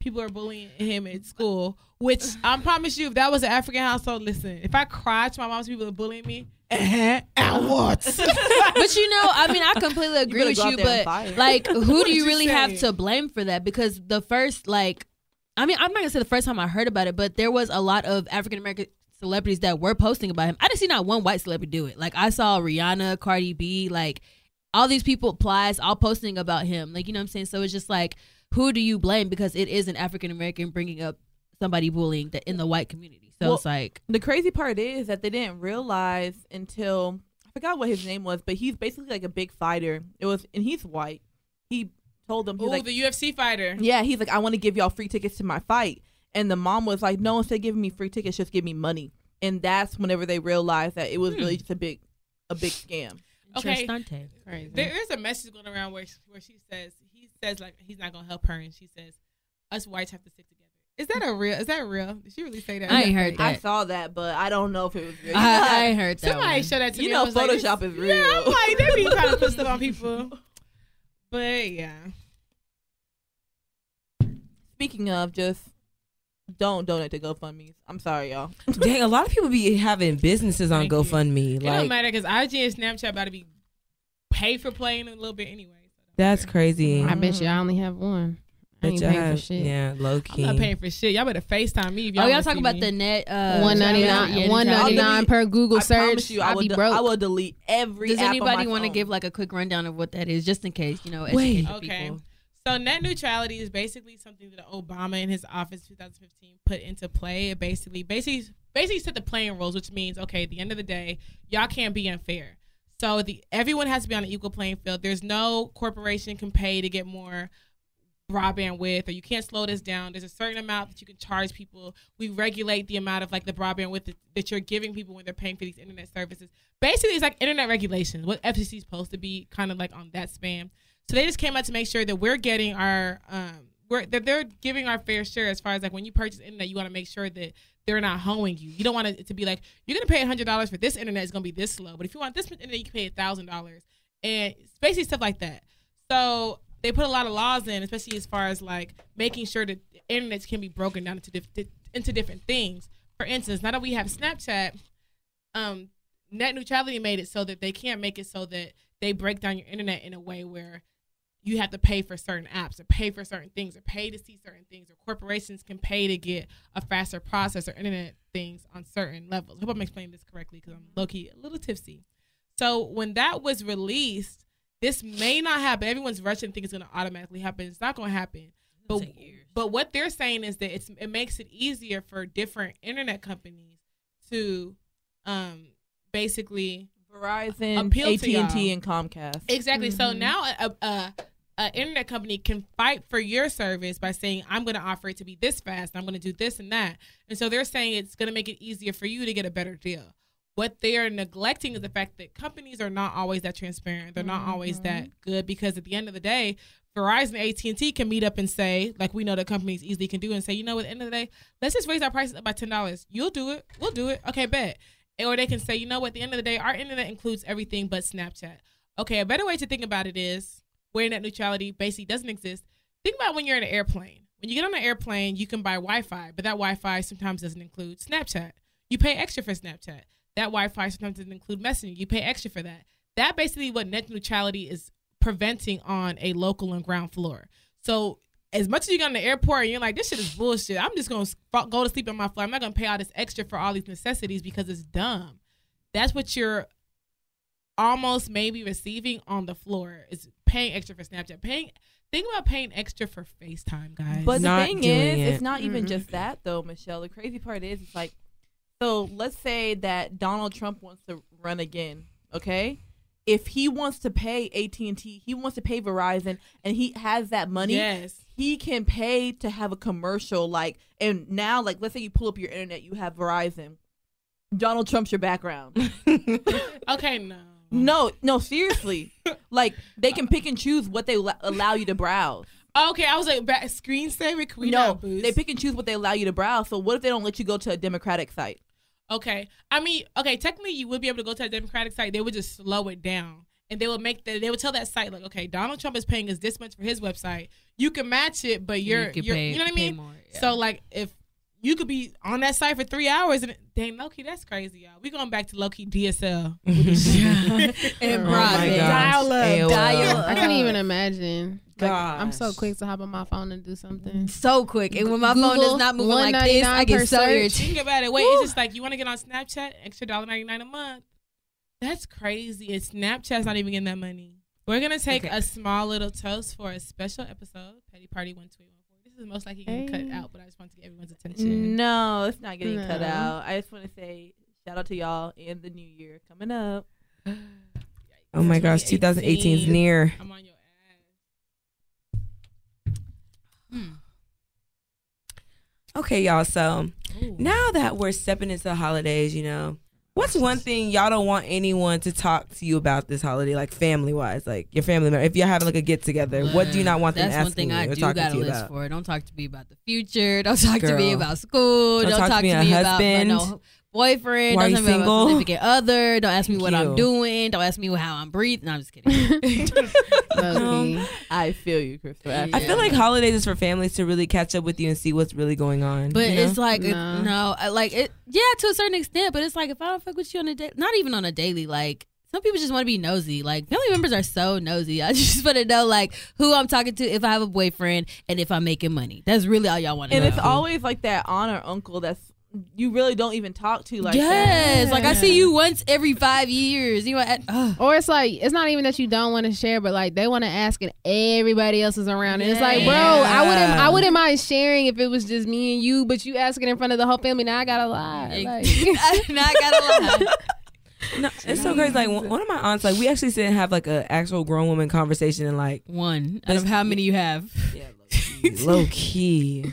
people are bullying him at school. Which I promise you, if that was an African household, listen, if I cried to my mom's people are bullying me, eh, and what? but you know, I mean, I completely agree better with you, but like, who do you you really have to blame for that? Because the first, like, I mean, I'm not gonna say the first time I heard about it, but there was a lot of African American celebrities that were posting about him. I didn't see not one white celebrity do it. Like, I saw Rihanna, Cardi B, like all these people, Plies, all posting about him. Like, you know what I'm saying? So it's just like, who do you blame? Because it is an African American bringing up somebody bullying that in the white community. So Well, it's like, The crazy part is that they didn't realize until I forgot what his name was, but he's basically like a big fighter. It was, and he's white. He told them, he's Ooh, like, the UFC fighter. yeah, he's like, I want to give y'all free tickets to my fight. And the mom was like, no, instead of giving me free tickets, just give me money. And that's whenever they realized that it was hmm. really just a big, a big scam. Okay. Crazy. There is a message going around where where she says he says like he's not gonna help her, and she says us whites have to stick together. Is that a real? Is that real? Did she really say that? I ain't heard that. I saw that, but I don't know if it was real. You know I, I ain't heard that. Somebody one. show that to You me. know I was like, Photoshop this- is Yeah, I'm like they be trying to put stuff on people. But yeah, Speaking of, just don't donate to GoFundMe's. I'm sorry, y'all. Dang, a lot of people be having businesses on Thank you. GoFundMe. it don't matter because IG and Snapchat about to be paid for playing a little bit anyway. So don't that's crazy. I bet you I only have one. I ain't y'all paying for shit. Yeah, low key. I'm not paying for shit. Y'all better Facetime me. If y'all Oh, y'all wanna talking about me. the net? Uh, One ninety yeah, nine. yeah, One ninety nine per Google I promise search. you, I I'll be de- broke. I will delete every. Does app anybody want to give like a quick rundown of what that is, just in case you know? Wait. Okay. people? So net neutrality is basically something that Obama in his office 2015 put into play. It basically basically basically set the playing rules, which means okay, at the end of the day, y'all can't be unfair. So the everyone has to be on an equal playing field. There's no corporation can pay to get more broadband width or you can't slow this down. There's a certain amount that you can charge people. We regulate the amount of like the broadband width that, you're giving people when they're paying for these internet services. Basically, it's like internet regulations. What FCC is supposed to be kind of like on that span. So they just came out to make sure that we're getting our um we're that they're giving our fair share as far as like when you purchase internet, you want to make sure that they're not hoeing you. You don't want it to be like you're gonna pay hundred dollars for this internet, it's gonna be this slow. But if you want this internet, you can pay thousand dollars. and basically stuff like that. So they put a lot of laws in, especially as far as like making sure that the internet can be broken down into into different things. For instance, now that we have Snapchat, um, net neutrality made it so that they can't make it so that they break down your internet in a way where you have to pay for certain apps or pay for certain things or pay to see certain things or corporations can pay to get a faster process or internet things on certain levels. I hope I'm explaining this correctly because I'm low key a little tipsy. So when that was released, this may not happen. Everyone's rushing think it's going to automatically happen. It's not going to happen. But but what they're saying is that it's it makes it easier for different internet companies to um basically Verizon, AT and T, and Comcast. Exactly. So Mhm. now a, a, a internet company can fight for your service by saying, "I'm going to offer it to be this fast. I'm going to do this and that." And so they're saying it's going to make it easier for you to get a better deal. What they are neglecting is the fact that companies are not always that transparent. They're not always mm-hmm. that good because at the end of the day, Verizon, AT and T can meet up and say, like we know that companies easily can do, and say, you know, at the end of the day, let's just raise our prices up by ten dollars. You'll do it. We'll do it. Okay, bet. Or they can say, you know what, at the end of the day, our internet includes everything but Snapchat. Okay, a better way to think about it is where net neutrality basically doesn't exist. Think about when you're in an airplane. When you get on an airplane, you can buy Wi-Fi, but that Wi-Fi sometimes doesn't include Snapchat. You pay extra for Snapchat. That Wi-Fi sometimes doesn't include messaging. You pay extra for that. That basically what net neutrality is preventing on a local and ground floor. So as much as you go in the airport and you're like, this shit is bullshit. I'm just gonna go to sleep on my flight. I'm not gonna pay all this extra for all these necessities because it's dumb. That's what you're almost maybe receiving on the floor is paying extra for Snapchat. Paying think about paying extra for FaceTime, guys. But the thing is, it. it's not even Mm-mm. just mm-hmm. that though, Michelle. The crazy part is, it's like, so let's say that Donald Trump wants to run again. Okay, if he wants to pay AT and T, he wants to pay Verizon, and he has that money. yes. He can pay to have a commercial, like, and now, like, let's say you pull up your internet, you have Verizon. Donald Trump's your background. Okay, no. Mm-hmm. no, no, seriously. like, they can pick and choose what they la- allow you to browse. Okay, I was like back screensaver. Can we no, not boost? they pick and choose what they allow you to browse. So what if they don't let you go to a Democratic site? Okay. I mean, okay, technically you would be able to go to a Democratic site. They would just slow it down. And they would make the they would tell that site like, okay, Donald Trump is paying us this much for his website. You can match it, but you're you, you're pay, you know what I mean? More, yeah. So like if you could be on that site for three hours and dang Loki, that's crazy, y'all. We going back to Loki DSL. and Oh broadband. gosh. Dial up, AOL. dial I can't even imagine. Like, I'm so quick to hop on my phone and do something. so quick, and when my phone Google, does not move like this, I $1.99 get per so search. irritated. Think about it. Wait, it's just like you want to get on Snapchat, extra dollar ninety nine a month. That's crazy. And Snapchat's not even getting that money. We're gonna take Okay. a small little toast for a special episode, Petty Party One Two Eight One Four. This is most likely getting Hey. cut out, but I just want to get everyone's attention. No, it's not getting cut out. I just want to say shout out to y'all in the new year coming up. Oh my gosh, 2018 is near. I'm on your Hmm. Okay, y'all. So. Ooh. now that we're stepping into the holidays, you know, what's one thing y'all don't want anyone to talk to you about this holiday, like family wise, like your family member? If you're having like a get together, what do you not want them That's one asking thing I you or do talking got to a you list about? for. Don't talk to me about the future. Don't talk to me about school. Don't, talk, to me, a about husband. no boyfriend. Why don't you talk to me about single? a significant other. Don't ask me Thank what you. I'm doing. Don't ask me how I'm breathing. No, I'm just kidding. Low-key. I feel you, Crystal. Yeah. I feel like holidays is for families to really catch up with you and see what's really going on. But you know? it's like it- No. no, like it. Yeah, to a certain extent. But it's like if I don't fuck with you on a day, not even on a daily. Like some people just want to be nosy. Like family members are so nosy. I just want to know like who I'm talking to, if I have a boyfriend, and if I'm making money. That's really all y'all want to know. and know. it's always like that aunt or uncle that's you really don't even talk to like yes, that. like I see you once every five years. You know, at. Uh. Or it's like it's not even that you don't want to share, but like they want to ask and everybody else is around. And it's like, bro, I wouldn't I wouldn't mind sharing if it was just me and you, but you asking in front of the whole family. Now I gotta lie. Like, now I gotta lie. no, it's so crazy. Like one one of my aunts, like we actually didn't have like an actual grown woman conversation in like One out of how many you have? yeah, low key. low key.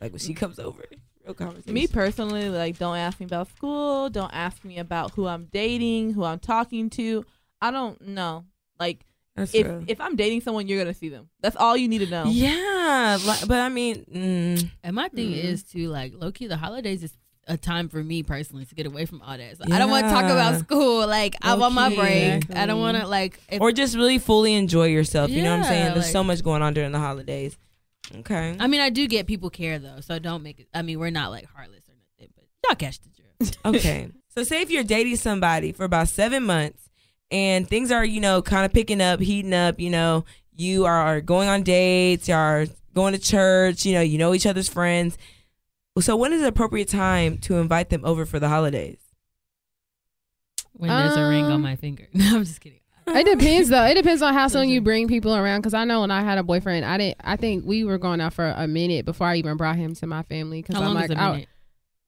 Like when she comes over, real conversation. Me personally, like, don't ask me about school. Don't ask me about who I'm dating, who I'm talking to. I don't know. Like, That's if real. if I'm dating someone, you're gonna see them. That's all you need to know. Yeah, like, but I mean, mm, And my thing Mhm. is to like low key the holidays is a time for me personally to get away from all that. So I don't want to talk about school. Like I want on my Okay. break. I don't want to like. If, or just really fully enjoy yourself. You know what I'm saying? There's like- so much going on during the holidays. Okay. I mean, I do get people care though, so don't make it. I mean, we're not like heartless or nothing, but y'all catch the drift. Okay. so say if you're dating somebody for about seven months and things are, you know, kind of picking up, heating up, you know, you are going on dates, you are going to church, you know, you know each other's friends. So when is the appropriate time to invite them over for the holidays? When there's a ring on Um, my finger. No, I'm just kidding. It depends though. It depends on how soon you bring people around. Because I know when I had a boyfriend, I didn't. I think we were going out for a minute before I even brought him to my family. Because How I'm long like, is a I- minute?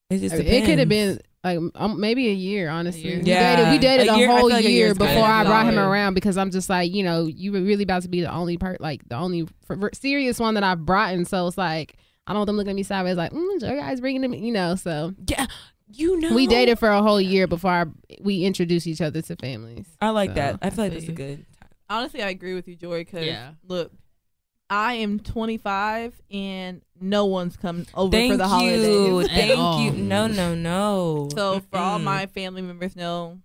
It just it depends. could have been like um, maybe a year. Honestly, year? We Yeah. dated, we dated A a, year- I whole feel like a year year's good. before I brought him around because I'm just like, you know, you were really about to be the only part, like the only for, for serious one that I've brought, and so it's like I don't want them looking at me sideways like, mm, your guy's bringing him, you know. So Yeah. You know. we dated for a whole year before I, we introduced each other to families. I like So, that. I feel like that's a good. Time. Honestly, I agree with you, Joy. Because Yeah. look, I am 25 and no one's come over Thank for the you. holidays. At Thank all. you. No, no, no. So for all my family members know,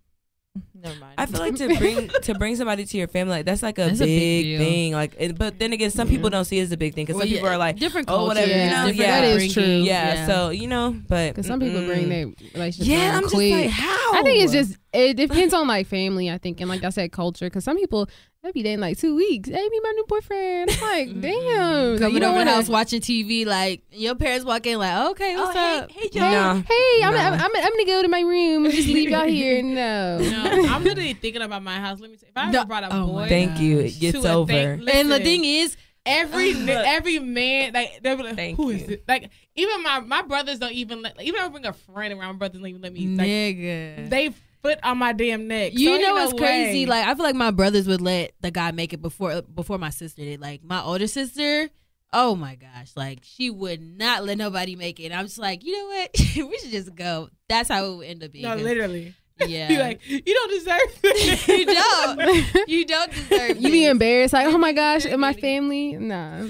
never mind. I feel like to bring to bring somebody to your family, like that's like a, That's big, a big thing. Like, it, but then again, some people don't see it as a big thing because some Well, people are like, different oh, cultures, whatever, you know, yeah. That is upbringing, true. yeah, So you know, but Because some people bring their mm. relationship yeah, I'm just like, how? I think it's just it depends on like family. I think and like I said, culture. Because some people they be dating like two weeks. Hey, me my new boyfriend. I'm like, damn. Coming you don't over want the house to. watching TV, like your parents walk in, like, okay, oh, what's oh, up? Hey, hey, Joy. Hey, No. hey, I'm, No. I'm, I'm, I'm gonna go to my room and just leave y'all here. No. No, I'm literally thinking about my house. Let me say, if I ever No. brought a Oh boy, Thank you. It gets over. thing- and the thing is, every every man like they'll be like, Thank who is you. it? Like even my my brothers don't even let even if I bring a friend around, my brothers don't even let me. Like, nigga. they foot on my damn neck. You So know no what's crazy? Like I feel like my brothers would let the guy make it before before my sister did. Like my older sister, oh my gosh, like she would not let nobody make it. And I'm just like, you know what? we should just go. That's how it would end up being. no, literally. Yeah. Be like, you don't deserve it. you don't. You don't deserve. You be embarrassed, like, oh my gosh, in my family? Nah.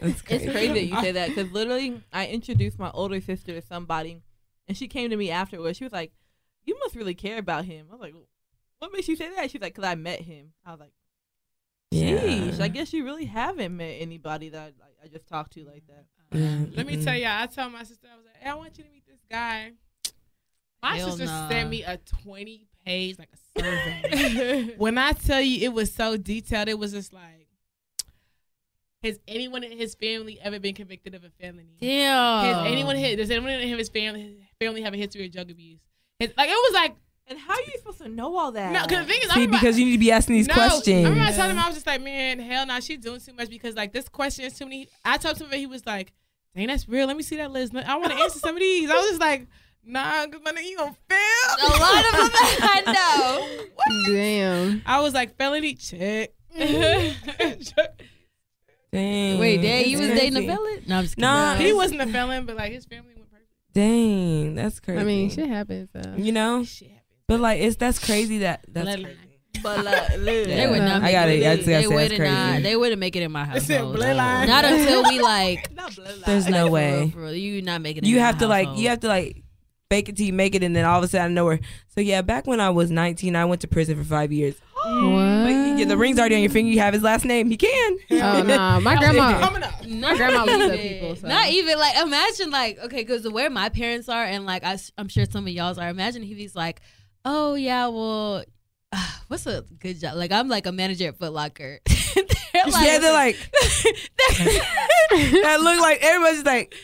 That's It's crazy. crazy that you say that because literally, I introduced my older sister to somebody, and she came to me afterwards. She was like, "You must really care about him." I was like, "What makes you say that?" She's like, "Cause I met him." I was like, "Sheesh, I guess you really haven't met anybody that I, like, I just talked to like that." Yeah. Let me tell y'all, I told my sister, I was like, hey, I want you to meet this guy. My Hell sister nah. sent me a 20 page, like a survey. when I tell you it was so detailed, it was just like, has anyone in his family ever been convicted of a felony? Damn. Has anyone hit, does anyone in his family family have a history of drug abuse? His- like it was like And how are you supposed to know all that? no, because the thing is, See, I'm because you need to be asking these no, questions. I remember I told him I was just like, man, hell no, she's doing too much because like this question is too many. I told him he was like, dang, that's real. Let me see that list. I want to answer some of these. I was just like, nah, cause my nigga, you gonna fail. A lot of them I know. Damn. I was like, felony check. Mm. Dang. Wait, Dad, you That's was dating a felon? No, I'm just kidding. Nah, he wasn't a felon, but like his family went perfect. Dang, that's crazy. I mean, shit happens. So. you know, Shit happened. but like it's that's crazy that that's Bloodline. crazy. but like, They would not. I gotta- it. I just gotta They wouldn't. They wouldn't make it in my It said household. Not until we like. not bloodline. There's no like, for way. real, for. You not making it. You in have my to like you have to like fake it till you make it, and then all of a sudden out of nowhere. So yeah, back when I was 19, I went to prison for five years. What? But yeah, the ring's already on your finger. You have his last name. He can. Oh no, my grandma. coming up. Not grandma looks at even. people, so. Not even like imagine like okay, because where my parents are and like I, am sure some of y'all's are. Imagine if he's like, oh yeah, well, what's a good job? Like I'm like a manager at Foot Locker. they're yeah, they're like that. Look like everybody's like,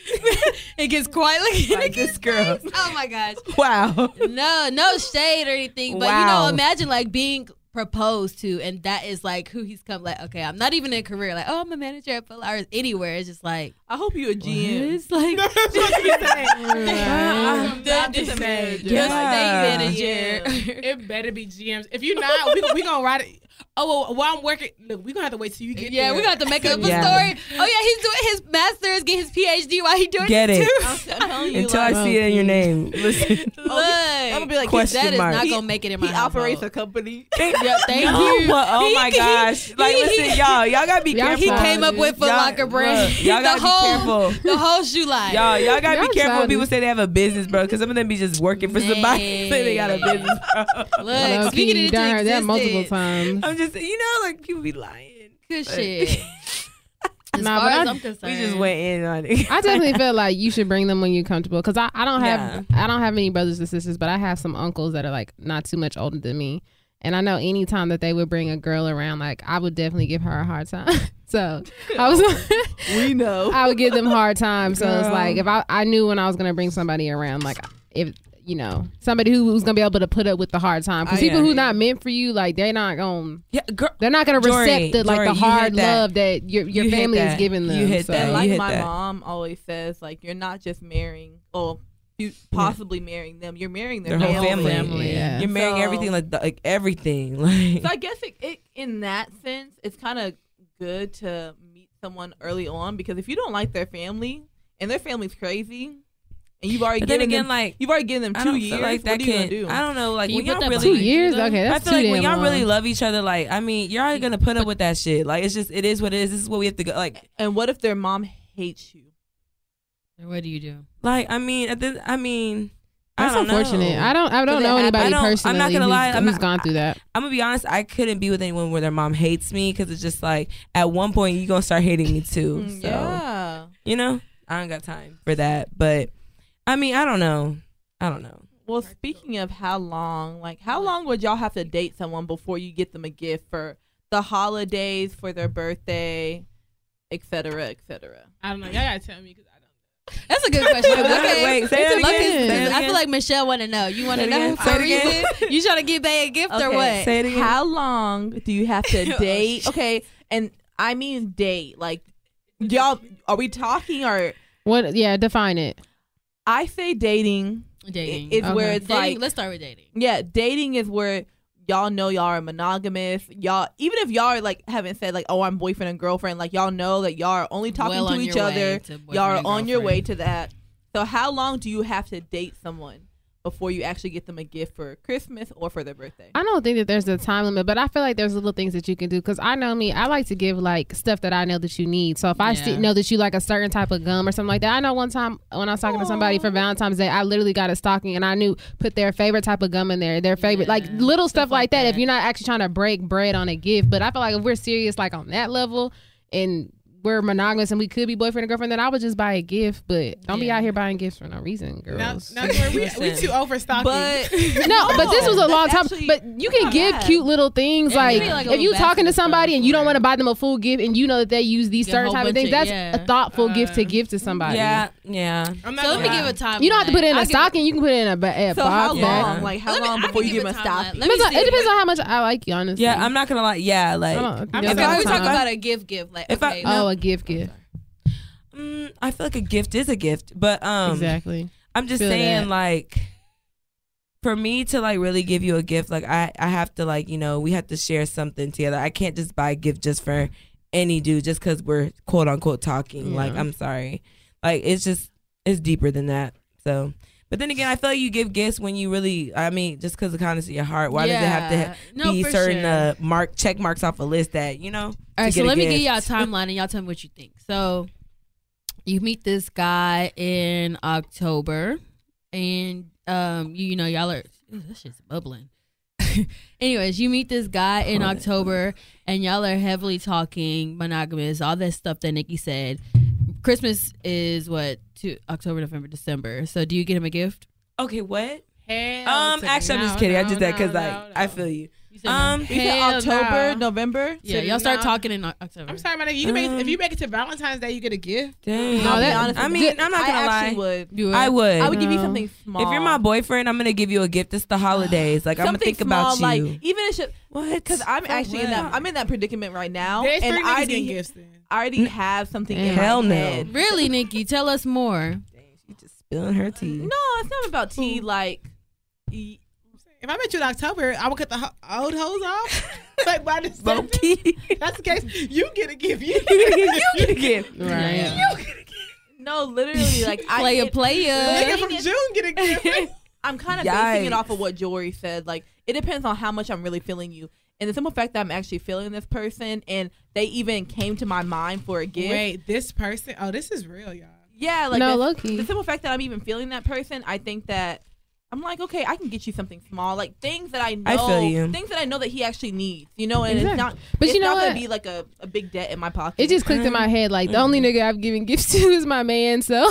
it gets quiet. Look like this girl. Oh my gosh. Wow. No, no shade or anything, but you know, imagine like being proposed to, and that is like who he's come. Like, okay, I'm not even in a career. Like, oh, I'm a manager at Foot Locker. Anywhere, it's just like, I hope you a GM. it's like That's what you say. Uh, the, just a the, manager. the Yeah. manager. It better be GMs. If you're not, we, we gonna write it. Oh, well, while I'm working, look, we gonna have to wait till you get Yeah, there. we got to have to make up a Yeah. story. Oh yeah, he's doing his master's, get his PhD while he doing Get it it. too. I'm you, Until like, I see it in your name. Listen. Look, I'm gonna be like, Question that is mark. not He- gonna make it in my he operates a household. company. Yeah, thank No, you. but- oh He- my he- gosh. Like, he- listen, y'all, y'all gotta be Y'all careful. He came up with Foot Locker brand. y'all the gotta be whole, careful. The whole shoe line. Y'all, y'all gotta Y'all be careful when people say they have a business, bro. Because some of them be just working for somebody. Man. say they got a business, bro. Look, Low speaking key, it you into done that multiple times. I'm just, you know, like people be lying. Good But- shit. As Nah, far but as I- I'm concerned, We just went in on it. I definitely feel like you should bring them when you're comfortable because I, I don't have I don't have many brothers and sisters, but I have some uncles that are like not too much older than me, and I know anytime that they would bring a girl around, like I would definitely give her a hard time. so I was We know. I would give them hard time. So it's like if I I knew when I was gonna bring somebody around, like if you know somebody who was gonna be able to put up with the hard time because I people who agree. not meant for you, like they're not gonna yeah, girl. they're not gonna Jory, accept the like Jory, the hard that. love that your your You family is giving them. You hit so. that. Like hit my that. mom always says, like you're not just marrying, or you possibly marrying them. You're marrying their, Their whole family. family. Yeah. You're marrying So- everything like the, like everything. Like So I guess it, it in that sense, it's kind of good to meet someone early on because if you don't like their family and their family's crazy, and you've already But then given again, them, like you've already given them two years. like that what are you can. gonna do? I don't know. Like Can when you put y'all really Two behind you, years? though? Okay, I that's feel too like when y'all really love each other, like I mean, you're already gonna put up with that shit. Like it's just it is what it is. This is what we have to go. Like And what if their mom hates you? What do you do? like I mean, at the, I mean, That's I don't unfortunate. Know. I don't. I don't know anybody I don't- I'm personally not gonna who's, lie, I'm who's not- gone through that. I'm gonna be honest. I couldn't be with anyone where their mom hates me because it's just like at one point you are gonna start hating me too. Mm, So Yeah. you know, I don't got time for that. But I mean, I don't know. I don't know. Well, speaking of how long, like how long would y'all have to date someone before you get them a gift for the holidays, for their birthday, etc., cetera, et cetera? I don't know. Y'all gotta tell me because I don't. That's a good question. okay. Wait, say that again. it's- Say it I again. feel like Michelle want to know. You want to know for a reason? You trying to give Bay a gift or what? Say it again. How long do you have to date? Okay, and I mean date. Like, y'all, are we talking or? What? Yeah, define it. I say dating Dating. is where it's dating. like, let's start with dating. yeah, dating is where y'all know y'all are monogamous. Y'all, even if y'all are like haven't said like, oh, I'm boyfriend and girlfriend, like y'all know that y'all are only talking Well to on each other. to Y'all are on your way to that. So, how long do you have to date someone before you actually get them a gift for Christmas or for their birthday? I don't think that there's a time limit, but I feel like there's little things that you can do because I know me. I like to give like stuff that I know that you need. So if I see, know that you like a certain type of gum or something like that, I know one time when I was talking to somebody for Valentine's Day, I literally got a stocking and I knew put their favorite type of gum in there, their favorite like little stuff, stuff like like that. If you're not actually trying to break bread on a gift, but I feel like if we're serious like on that level and we're monogamous and we could be boyfriend and girlfriend, then I would just buy a gift. But don't be out here buying gifts for no reason, girls. now Joy, we, we too overstocking. But No, but this was a that's long time. actually but you can give bad. cute little things like, like if you little talking to somebody and you don't want to buy them a full gift and you know that they use these certain type of things. That's yeah. a thoughtful gift to Uh, give to somebody. Yeah, yeah. I'm not So let me gonna give a time. You don't have to put it in a I'll give stocking. You can put it in a, ba- a so how box long? bag. Like how long before you give a stocking? Let me Depends on- see. it depends on how much I like you, honestly. Yeah, I'm not gonna lie. Yeah, like I don't- I'm there's not we gonna talk about a gift, gift. Like, If I- okay, Oh, a gift, gift. mm, I feel like a gift is a gift, but um, exactly. I'm just Feel saying that. like for me to like really give you a gift, like I I have to like you know we have to share something together. I can't just buy a gift just for any dude just because we're quote unquote talking. Like I'm sorry, like it's just it's deeper than that. So. But then again, I feel like you give gifts when you really, I mean, just because of kindness of your heart. Why does it have to No, be certain sure. uh, mark check marks off a list that you know? All right, so let me give y'all a timeline and y'all tell me what you think. So you meet this guy in October, and um, you, you know y'all are ooh, that shit's bubbling. Anyways, you meet this guy in October, and y'all are heavily talking monogamous, all that stuff that Nicki said. Christmas is what to October, November, December. So do you get him a gift? Okay, what? Hell Um, to actually, I'm just kidding. I no, did that because no, like no, I feel you. You said no? Um, You said October, no. November. yeah, to y'all start no. talking in October. I'm sorry, man. You can make Um, if you make it to Valentine's Day, you get a gift. Dang. No, I'll that- honest I mean. I'm not gonna I lie. would. You would? I would. I would give you something small. If you're my boyfriend, I'm gonna give you a gift. It's the holidays. Like I'm gonna Something think about small, you. Like even if it, what? because I'm For actually in that I'm in that predicament right now, There's and I niggas getting already, gifts. Then. I already have something in Hell my no. head. Really, Nicki? Tell us more. She just spilling her tea. No, it's not about tea. Like, y- if I met you in October, I would cut the ho- old hose off. like by the Low-key. That's the case. You get a gift. You you get a gift. Right. You get a gift. no, literally, like I Player, it- player. Nigga from June get a gift. I'm kind of basing it off of what Jory said. Like, it depends on how much I'm really feeling you. And the simple fact that I'm actually feeling this person and they even came to my mind for a gift. Wait, this person. Oh, this is real, y'all. Yeah, like No, the, low-key. the simple fact that I'm even feeling that person, I think that I'm like, okay, I can get you something small, like things that I know, I feel you. things that I know that he actually needs, you know, and Exactly. it's not, But it's you know not what? gonna be like a, a big debt in my pocket. It just clicked in my head like the only mm-hmm. nigga I've given gifts to is my man. So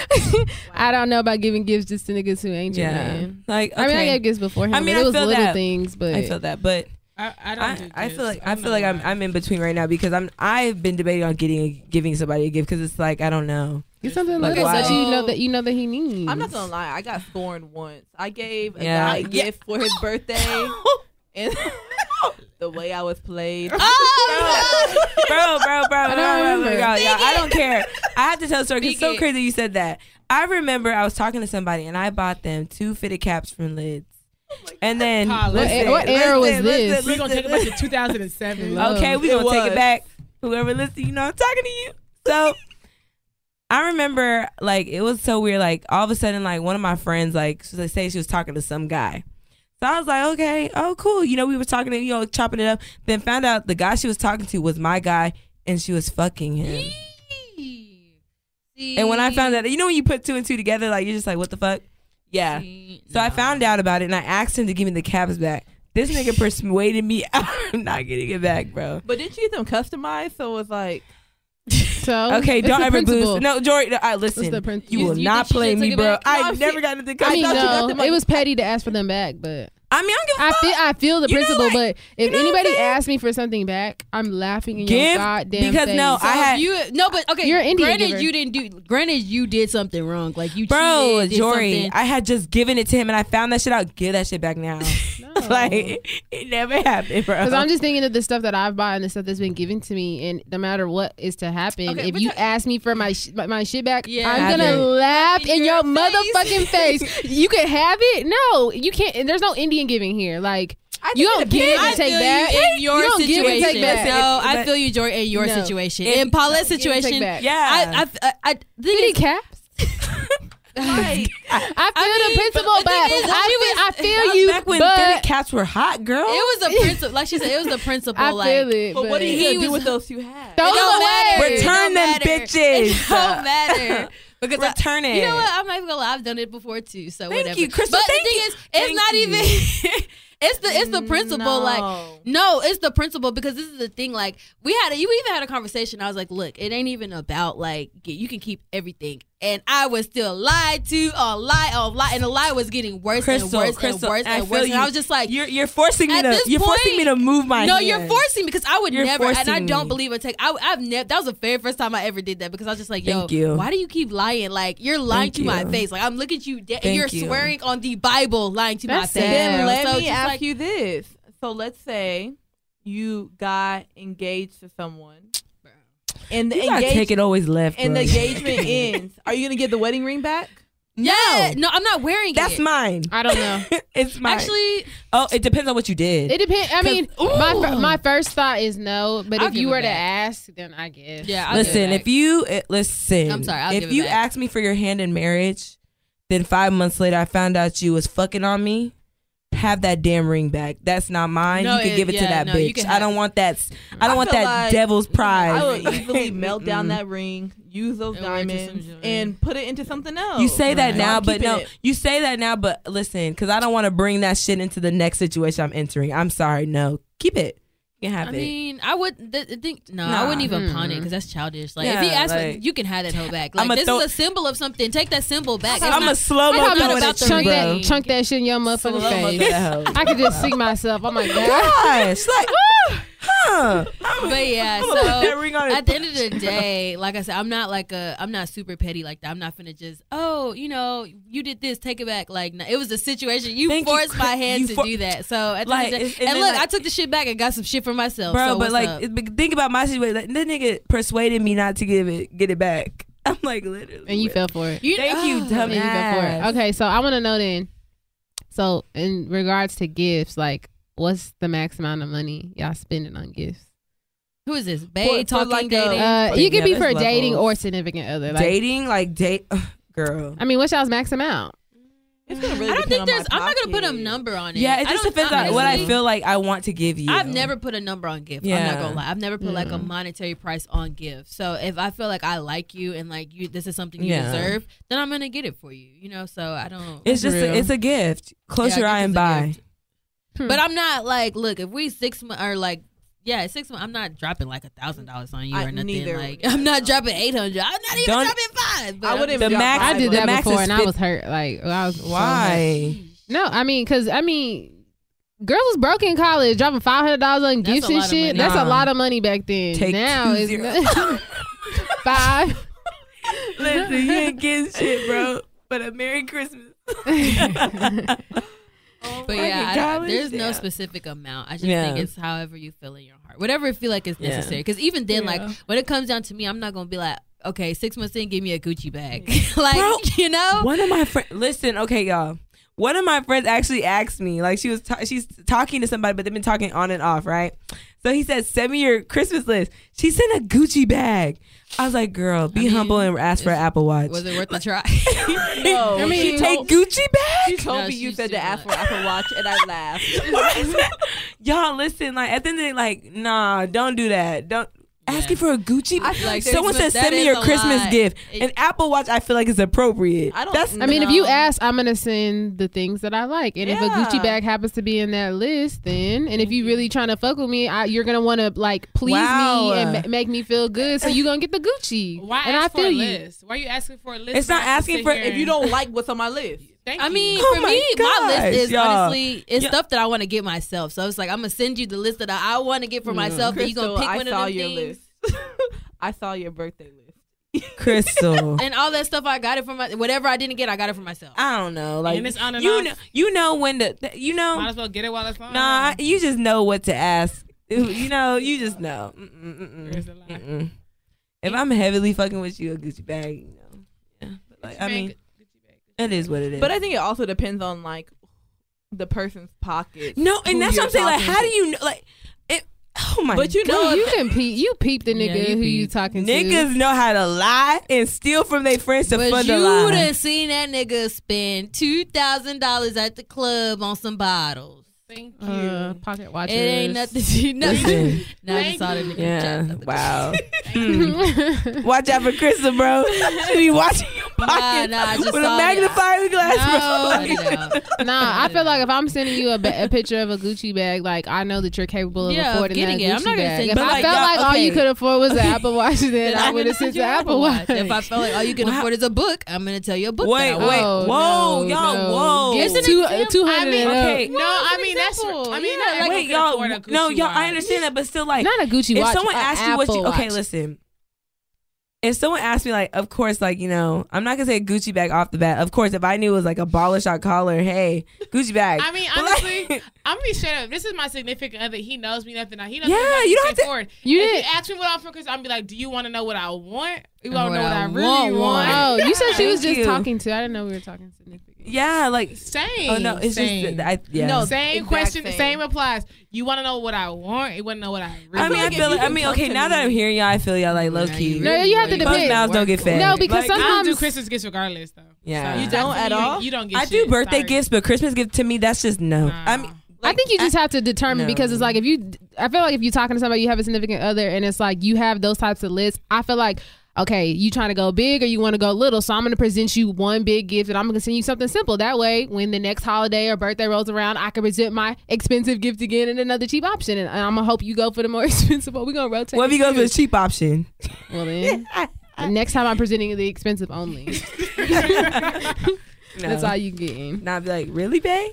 I don't know about giving gifts just to niggas who ain't your Yeah. man. Like I mean, I gave gifts before him. I mean, but I it was feel little that. things, but I feel that, but I, I don't. I, do I feel like I don't feel know like I'm. I'm in between right now because I'm I've been debating on getting giving somebody a gift because it's like I don't know. get something Like, little why? that you know that you know that he needs. I'm not gonna lie, I got scorned once. I gave a Yeah. guy a Yeah. gift for his birthday, and the way I was played. Oh, bro, bro, bro, bro, don't bro, bro, remember. bro, yeah, I don't care. I have to tell a story. 'cause It's so crazy you said that. I remember I was talking to somebody and I bought them two fitted caps from Lids. And then Paula. What listen, what era was listen, this? listen, We're gonna take it back to 2007. Love. Okay, we're gonna take was. it back. Whoever listens, you know I'm talking to you. So I remember like it was so weird. Like all of a sudden, like one of my friends, like she say she was talking to some guy. So I was like, okay, oh cool. You know, we were talking to you know chopping it up. Then found out the guy she was talking to was my guy, and she was fucking him. And when I found out, you know, when you put two and two together, like you're just like, what the fuck? Yeah. So I found out about it, and I asked him to give me the caps back. This nigga persuaded me out of not getting it back, bro. But didn't you get them customized? So it was like, So Okay, don't ever principle. boost. No, Jory, I listen. What's the principle? you You- will you not think play me, bro. No, I've never see- gotten the I mean, thought you got no, them, like- it was petty to ask for them back, but I mean, I don't give a I fuck. feel I feel the You know, principle. like- but if you know anybody asks me for something back, I'm laughing in Give, your goddamn because face. no, So I had- you no, but okay. You're Indian granted, giver. you didn't do. Granted, you did something wrong. Like you, Bro, cheated, did Jory, something. I had just given it to him, and I found that shit out. Give that shit back now. No. like it never happened, bro. Because I'm just thinking of the stuff that I've bought and the stuff that's been given to me, and no matter what is to happen, Okay, if you ta- ask me for my sh- my- my shit back, Yeah. I'm gonna it. laugh in In your your motherfucking face. You can have it. No, you can't. and There's no Indian giving here. Like I you don't give depends. and take feel back. you in your You don't give and situation. take back. No, I feel you, Jory, in your No. situation. It- in Paulette's Give situation. Yeah. I, I, I, I think it's, caps. Like, I feel I mean, the principle, but but, the thing is, I feel, was- I feel you. back when but fitted caps were hot, girl. it was the principle. Like she said, it was the principle. I like, feel it. but what are you He do with those you have? Throw It them don't away. matter. Return don't them matter. bitches. It don't matter. Because I- Return it. You know what? I'm not even gonna lie. I've done it before too. So Thank whatever. you, Crystal. But Thank the thing you. is, it's Thank not you. even. it's the it's the principle. Like No. no, it's the principle because this is the thing. Like we had, a, you even had a conversation. I was like, look, it ain't even about like get- you can keep everything, and I was still lied to, or lie, or lie, and the lie was getting worse Crystal, and worse Crystal, and worse I and worse. you. And I was just like, you're you're forcing me to you're forcing me to move my no, hand. you're forcing me because I would You're never, and I don't me. believe it. Take, I, I've never. That was the very first time I ever did that because I was just like, yo, Thank you. why do you keep lying? Like you're lying Thank to my face. Like I'm looking at you, de- and you're you. swearing on the Bible, lying to That's my face. sad. Then let So me ask like- you this. So let's say you got engaged to someone, and the You gotta engage- take it always left. and the engagement ends. Are you gonna get the wedding ring back? Yeah, no, I'm not wearing That's it. That's mine. I don't know. it's mine. Actually, oh, it depends on what you did. It depends. I mean, my Ooh. my first thought is no, but I'll if you it were to ask, then I guess. Yeah, I'll give it listen, back. if you uh, listen, I'm sorry, I'll if give you back. asked me for your hand in marriage, then five months later I found out you was fucking on me. Have that damn ring back. That's not mine. No, you can it- give it to that no, bitch. I don't want that. I don't I want that like devil's pride. I would easily melt down that ring, use those And wear it to some diamonds, and put it into something else. You say that now, but no, it. you say that now, but listen, because I don't want to bring that shit into the next situation I'm entering. I'm sorry, no, keep it. You can have I it. mean, I would th- th- think no, I wouldn't even pawn it because that's childish. Like Yeah, if he asks, like- for, you can have that hoe back. Like this throw- is a symbol of something. Take that symbol back. It's I'm a slow mo I'm throw not it about the chunk ring. bro. that, chunk that shit in your motherfucking face. I could just see myself. Oh my god. Gosh, like, huh? but yeah, I'm gonna put that so ring on it. at the end of the day, like I said, I'm not like a, I'm not super petty like that. I'm not finna just, oh, you know, you did this, take it back. Like no, it was a situation. You Thank you, forced my hand to for- do that. So at the Like, end of the day, and and, look, like- I took the shit back and got some shit for myself. bro. so but like, up? it- but think about my situation. Like, that nigga persuaded me not to give it, get it back. I'm like literally, And you fell for it. you, Thank you, oh, dumb And you fell for it. Okay, so I want to know then. So in regards to gifts, like what's the max amount of money y'all spending on gifts? Who is this? For- Babe for talking like a- dating. Uh, Yeah, you could be there's for dating levels. or significant other. Like, dating, like date, girl. I mean, what's y'all's max amount? It's gonna really I don't depend think on there's. I'm not gonna put a pocket. number on it. Yeah, it I just don't- depends on what I honestly, feel like I want to give you. I've never put a number on gift. I'm Yeah. not gonna lie. I've never put like a Mm. monetary price on gift. So if I feel like I like you and like you, this is something you Yeah. deserve, then I'm gonna get it for you. You know. So I don't. It's just, real. a, it's a gift. Close Yeah, your gift eye is and a buy. gift. But hmm. I'm not like, look, if we six months or like, yeah, six months, I'm not dropping like a thousand dollars on you I- or nothing. neither. Like, I'm not dropping eight hundred. I'm not even Don't- dropping five. But I wouldn't The max- I did that max before, and I was hurt. Like I was so. Why? No, I mean, cause I mean, girls was broke in college, dropping five hundred dollars on That's gifts and shit. money. That's Nah. a lot of money back then. Take now two it's zeros. not- five. Listen, you ain't getting shit, bro. But a Merry Christmas. Oh but yeah, I- there's no yeah. specific amount. I just Yeah. think it's however you feel in your heart, whatever you feel like is necessary. Because even then, Yeah. like when it comes down to me, I'm not gonna be like, okay, six months in, give me a Gucci bag, like Bro, you know. One of my friends, listen, okay, y'all. One of my friends actually asked me, like she was, ta- she's talking to somebody, but they've been talking on and off, right? So he said, "Send me your Christmas list." She sent a Gucci bag. I was like, "Girl, be I mean, humble and ask for an Apple Watch." Was it worth the try? No, I mean, she you take told, Gucci she told No, me you said too to ask for much. Apple Watch, and I laughed. y'all, listen, like at the end of the day, like, nah, don't do that. Don't. Asking for a Gucci I bag. feel like Someone there's- said, "Send me your Christmas lot. gift." It- An Apple Watch, I feel like is appropriate. I don't- That's I mean, if you ask, I'm gonna send the things that I like, and if a Gucci bag happens to be in that list, then and if you really trying to fuck with me, I, you're gonna want to like please Wow. me and ma- make me feel good, so you gonna get the Gucci. Why and ask I feel for a you. list? Why are you asking for a list? It's not for us to asking for- here if you don't like what's on my list. Thank I you. mean, Oh for my me, my list is y'all. honestly it's Yeah. stuff that I want to get myself. So it's like I'm gonna send you the list that I, I want to get for mm. myself, and you Crystal, gonna pick I one saw of them your things. list. I saw your birthday list. Crystal. And all that stuff I got it from my whatever I didn't get, I got it for myself. I don't know, like And it's on and you off. know, you know when to, you know, Might as well get it while it's on. Nah, you just know what to ask. You know, you just know. Mm-mm, mm-mm, There's a lie. mm-mm. If I'm heavily fucking with you, a Gucci bag, you know. Yeah, but like I mean, it is what it is. But I think it also depends on like the person's pocket. no, and that's what I'm saying. Like, talking how do you know? Like, it. Oh my. God. But you know, Well, you can peep. You peep the Yeah, nigga you who you peep. talking to. niggas know how to lie and steal from their friends to But fund you a lie. done seen that nigga spend two thousand dollars at the club on some bottles. Thank you. Uh, pocket watchers. It ain't nothing. You know. Listen. now I just saw the nigga. Yeah. chat. Wow. Hmm. Watch out for Crystal, bro. She be watching your Nah, nah, I just with a saw it. magnifying glass, Cut bro. it out. Nah, I feel like if I'm sending you a, ba- a picture of a Gucci bag, like I know that you're capable of Yeah, affording getting that it. Gucci I'm not gonna bag. send If you- I But, like, felt y'all- like all you could afford was the Apple Watch, then Then I would have send sent the an Apple Watch. If I felt like all you can Wow. afford is a book, I'm gonna tell you a book. Wait, wait. Oh, whoa, no, y'all, whoa. It's an two two hundred. I mean, and up. okay. No, I mean that's. example. I mean, Yeah, not like- Wait, y'all. afford No, y'all. watch. I understand that, but still, like, not a Gucci if watch. someone asked you what you, okay, Watch. listen. If someone asked me, like, of course, like you know, I'm not gonna say Gucci bag off the bat. Of course, if I knew it was like a baller shot collar, hey, Gucci bag. I mean, But, like- honestly, I'm gonna be straight up. This is my significant other. He knows me nothing. He knows Yeah, nothing you don't have to- straightforward. You if didn't- ask me what I want for Christmas, I'm be like, do you want to know what I want? You Or want to know what what I I really want, want? want. Oh, you said she was just you. talking to. I didn't know we were talking significant. Yeah, like, Same. oh no, it's same. just, I, yeah. No, same exact question. same. Same. applies. You want to know what I want? You want to know what I really I mean, I like if feel like, I mean, okay, to now that I'm hearing y'all, I feel y'all like low Nah, key. No, you have to really- Most depend. mouths don't get fed. No, because Like, I don't do Sometimes- Christmas gifts regardless, though. Yeah. So You don't at you, all? You don't get. I do birthday Sorry. gifts, but Christmas gift to me, that's just no. Nah. I mean, I think you just have to determine No. because it's like if you, I feel like if you're talking to somebody, you have a significant other, and it's like you have those types of lists. I feel like okay, you trying to go big or you want to go little, so I'm going to present you one big gift, and I'm going to send you something simple. That way, when the next holiday or birthday rolls around, I can present my expensive gift again and another cheap option, and I'm gonna hope you go for the more expensive one. We're gonna rotate. what if you go for the cheap option? Well then, next time I'm presenting the expensive only. That's all you getting. Not be like, really, babe?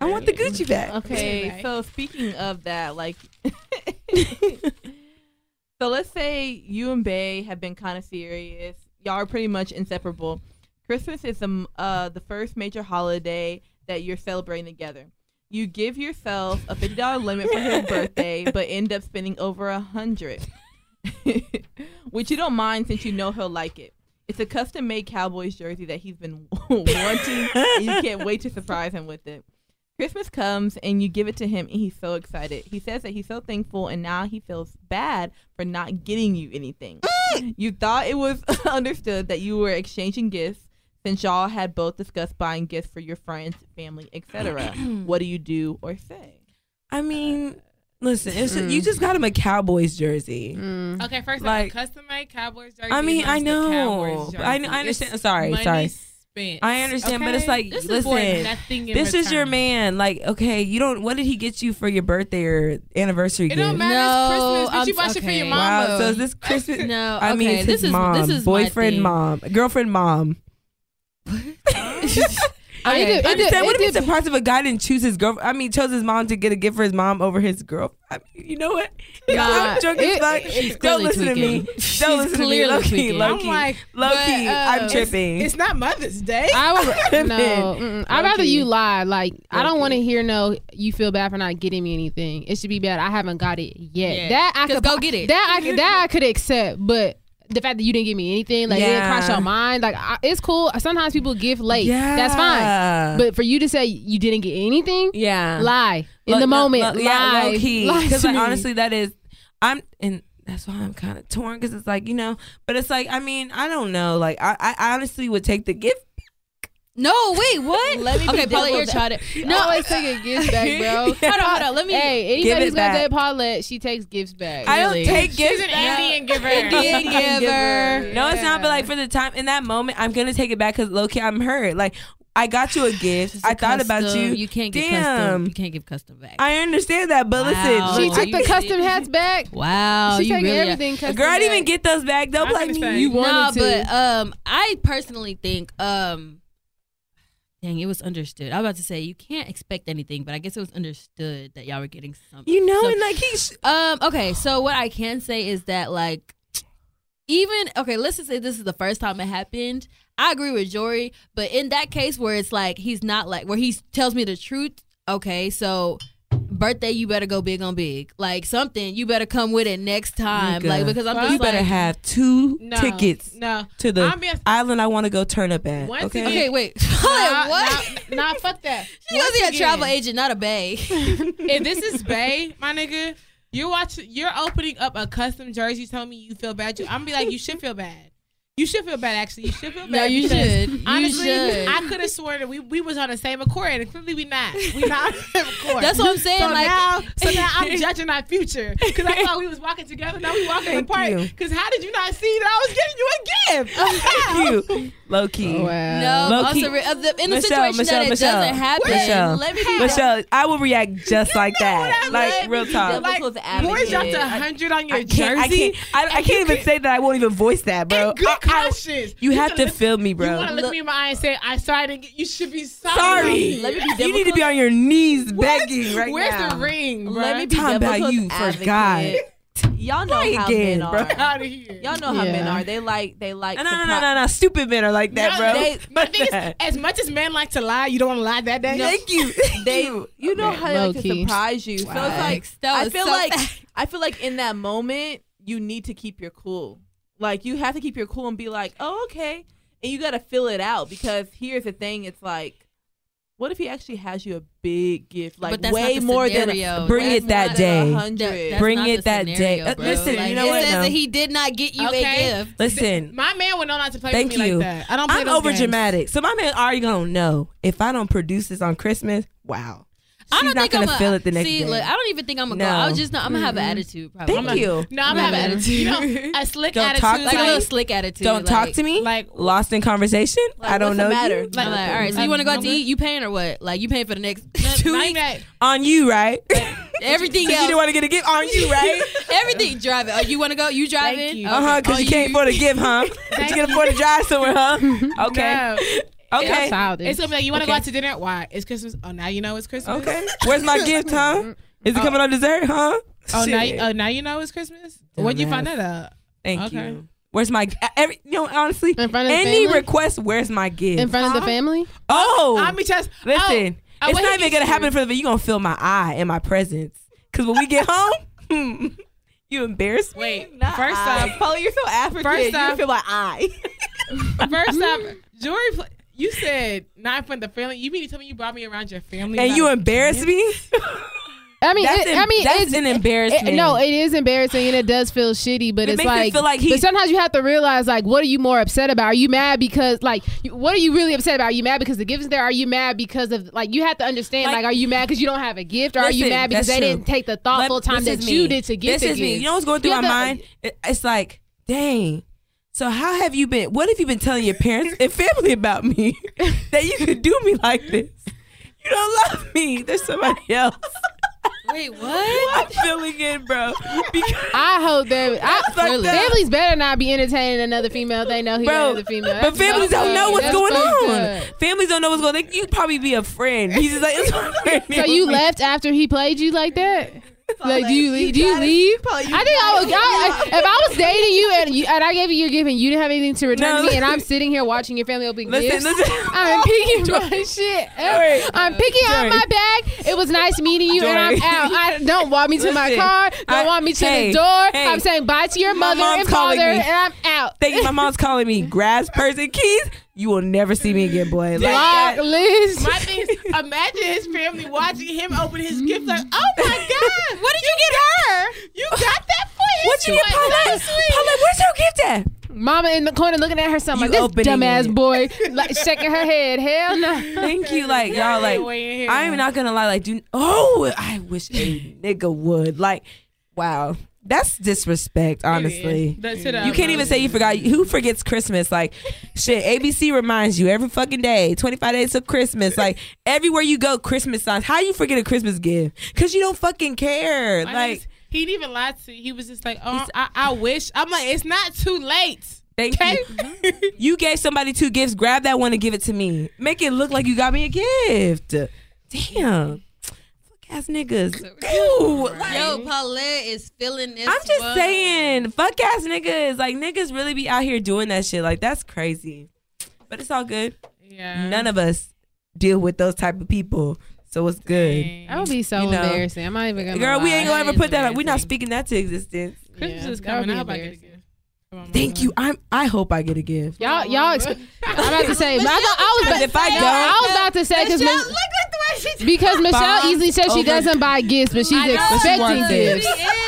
I want the Gucci bag. Okay, so speaking of that, like, so let's say you and Bay have been kind of serious. Y'all are pretty much inseparable. Christmas is the uh the first major holiday that you're celebrating together. You give yourself a fifty dollar limit for his birthday, but end up spending over a hundred, which you don't mind since you know he'll like it. It's a custom made Cowboys jersey that he's been wanting, and you can't wait to surprise him with it. Christmas comes and you give it to him, and he's so excited. He says that he's so thankful, and now he feels bad for not getting you anything. you thought it was understood that you were exchanging gifts since y'all had both discussed buying gifts for your friends, family, etc. what do you do or say? I mean, listen, it's just, you just got him a Cowboys jersey. Mm. Okay, first Like- like custom made Cowboys jersey. I mean, I know. I, jersey. I understand. It's Sorry, money sorry. Spent, I understand, but it's like, this listen, nothing in this is your man. Like, okay, you don't. What did he get you for your birthday or anniversary It gift? don't matter. No, it's Christmas. Bitch, you I'm- bought it for your okay. mama. Wow. So is this Christmas? No, I mean, okay, it's this his is mom, this is boyfriend, mom, girlfriend, mom. I It de- it de- understand. What if he's de- surprised if a guy didn't choose his girl? I mean, chose his mom to get a gift for his mom over his girl. I mean, you know what? Nah, I'm drunk as fuck. She's Don't clearly listen to me. She's Don't listen to me. clearly Low key, tweaking. low I'm key, like, low but, key. uh, I'm tripping. It's not Mother's Day. I would no. I'd rather you lie. Like I don't want to hear no. You feel bad for not getting me anything. It should be bad. I haven't got it yet. Yeah. That I could go get it. That I could. That I could accept. But the fact that you didn't give me anything, like it didn't cross your mind, like I, it's cool. Sometimes people give late. That's fine. But for you to say you didn't get anything, yeah, lie in Look, the moment. look, lie. yeah, low key. Lie Because like honestly, that is I'm and that's why I'm kind of torn because it's like you know, but it's like I mean I don't know. Like I, I honestly would take the gift. No, wait, what? Let me be okay, Paulette, you're devil's- trying no, No, always take a gift back, bro. hold on, hold on. Let me. Hey, Give anybody it who's gonna back. date Paulette, she takes gifts back. I don't Really? take She's gifts. an back. Indian giver. Indian giver. No, it's not. But like for the time in that moment, I'm gonna take it back because low key I'm hurt. Like I got you a gift. It's a I thought about custom. you. You can't get Damn. custom. You can't give custom back. I understand that, but Wow. listen, She took you the see- custom hats back. wow, she you taking really everything. a Custom girl I didn't even get those back. They'll I'm be like, You No, wanted to. but um, I personally think um, dang, it was understood. I was about to say you can't expect anything, but I guess it was understood that y'all were getting something. you know, So- and like he's Um. Okay. So what I can say is that like, even okay, let's just say this is the first time it happened. I agree with Jory, but in that case where it's like he's not like where he tells me the truth. Okay, so birthday, you better go big on big. Like something, you better come with it next time. Nigga. Like because I'm Well, just you better have two No, tickets No. to the I'm being- island I want to go turn up at. Once okay. again- Okay, wait. Nah, what? Nah, nah, fuck that. She was Once a travel agent, not a bay. If this is Bay, my nigga, you're watching. You're opening up a custom jersey. Telling me you feel bad. You, I'm gonna be like, you should feel bad. You should feel bad. Actually, you should feel bad. No, you because should. You Honestly, should. I could have sworn that we, we was on the same accord, and clearly we not. We not on the same accord. That's what I'm saying. So like, now, so now I'm judging our future because I thought we was walking together. Now we walking apart. Because how did you not see that I was giving you a gift? How? you low key. Oh, wow. no, Low-key. also, uh, the, in the Michelle, situation Michelle, that it Michelle. doesn't happen, Michelle. let me be Michelle, I will react just like that. what I Like mean? real talk. Like, Devil's Boys dropped a hundred on your I can't, I can't, I, I can't even say that I won't even voice that, bro. In good I- I- conscience. you have gotta to look- feel me, bro. You want to look me in my eye and say, "I sorry, I get, you should be sorry." Sorry. Let me be you need to be on your knees begging right Where's now. the ring, bro? Let me be Talking about devil's you, for advocate. God. Y'all know Try how again, men bro. are. out of here. Y'all know how men are. They like they like No, no, no, no, no, no. Stupid men are like that, No, bro. they- My Fuck thing is, as much as men like to lie, you don't want to lie that day. Thank you. They, you. you know Okay, how they like to surprise you. So it's like I feel so like fast. I feel like in that moment you need to keep your cool. Like you have to keep your cool and be like, oh okay, and you got to fill it out because here's the thing: it's like, what if he actually has you a big gift, like way not the more scenario. than Bring That's it that day. That- Bring it that scenario, day. Uh, bro. listen, you know it what, says no. that he did not get you Okay. a gift. Listen, My man would know not to play Thank with me you. like that. I don't play I'm those over games. dramatic. So my man already gonna know if I don't produce this on Christmas. Wow, I she's don't not think gonna I'm a, feel it the next see, day. Look, I don't even think I'm gonna No. go. I was just not. I'm gonna have an attitude. Probably. Thank I'm you. No, I'm Not having an attitude. You attitude. know, a slick Don't attitude. talk to like a me. little slick attitude. Don't talk to me. Like Lost in conversation. Like, I don't what's the know matter? you. I'm like, all right, so you want to go out to eat? You paying or what? Like, you paying for the next two even weeks? On you, right? Everything else. you else. didn't want to get a gift on you, right? Everything driving. Oh, you want to go? You driving? You. Uh huh. Because Oh, you can't afford a gift, huh? But you can afford to drive somewhere, huh? Okay. No. Okay. That's childish. It's gonna be like you want to Okay. go out to dinner. Why? It's Christmas. Oh, now you know it's Christmas. Okay. Where's my gift, huh? Is it oh. coming on dessert, huh? Oh, now you, oh, now you know it's Christmas. When you find that out? Thank okay. you. Where's my every? You know, honestly, In front of any family? request. Where's my gift? in front of the family. oh, oh I'm just oh, listen. Oh, oh, it's not even gonna happen serious? for the. You You're gonna feel my eye and my presence. Cause when we get home, you embarrass me. Wait, Not first I. off, Polly, you're so African. First you off- feel my eye. First off, Jory, pl- you said not in front of the family. You mean to tell me you brought me around your family? and you a embarrassed me. I mean, That's it, em- I mean, that's it's an it- embarrassment. no, it is embarrassing and it does feel shitty, but It it's makes like, feel like but sometimes you have to realize, like, what are you more upset about? Are you mad because, like, you- what are you really upset about? Are you mad because the gift is there? Are you mad because of, like, you have to understand, Like- like, are you mad because you don't have a gift, or are you mad because they true. didn't take the thoughtful Let- time that you me. did to get This the is me. You know what's going through You my to- mind? It- It's like, dang. So how have you been? What have you been telling your parents and family about me that you could do me like this? You don't love me. There's somebody else. Wait, what? I'm feeling it, bro. Because, I hope that I, up. families better not be entertaining another female. They know he's another female. but families don't know what's That's going on. Families don't know what's going on. You'd probably be a friend. He's just like, So you left after he played you like that? Like, do you leave? Do you leave? I think I would. I, if I was dating you and you, and I gave you your gift and you didn't have anything to return No, to me, and I'm sitting here watching your family open Listen, gifts, listen. I'm picking my shit. I'm picking out my bag. It was nice meeting you, and I'm out. I don't want me to my car. Don't I- want me to hey, the door. hey. I'm saying bye to your mother and father, me. and I'm out. Thank you. My mom's calling me grass person keys. You will never see me again, boy. Like Block that. Liz. My thing is, imagine his family watching him open his gift. Like, oh my god, What did you get her? you got that for him? What you get, Like, Paulette? Paulette, where's your gift at? Mama in the corner looking at her son like this dumbass it. boy, like shaking her head. Hell no. Thank you. Like y'all, like Way in here. I'm not gonna lie. Like, do oh, I wish a nigga would. Like, wow, that's disrespect. Honestly. The- to You can't even say you forgot. Who forgets Christmas? Like, shit. ABC reminds you every fucking day. Twenty five days of Christmas. Like everywhere you go, Christmas signs. How you forget a Christmas gift? Cause you don't fucking care. My Like, niggas- he didn't even lie to you. He was just like, oh, I, I wish. I'm like, it's not too late. thank Okay. you. You gave somebody two gifts. Grab that one and give it to me. Make it look like you got me a gift. Damn. Fuck ass niggas. Ew. Like, Yo, Paulette is feeling this. I'm just one. saying, fuck ass niggas. Like niggas really be out here doing that shit. Like that's crazy. But it's all good. yeah. None of us deal with those type of people. So it's good. That would be so You know. embarrassing. I'm not even gonna. Girl, we lie. ain't gonna That ever put that up. We're not speaking that to existence. Christmas Yeah, is coming. be I hope I get Thank you. I'm I hope I get a gift. Y'all, y'all. Ex- I'm about to say. but I, thought, I was. About, if I don't- I was about to say because Michelle, look at the way she's. because Michelle Bombs easily says she doesn't buy gifts, but she's know. expecting wants gifts.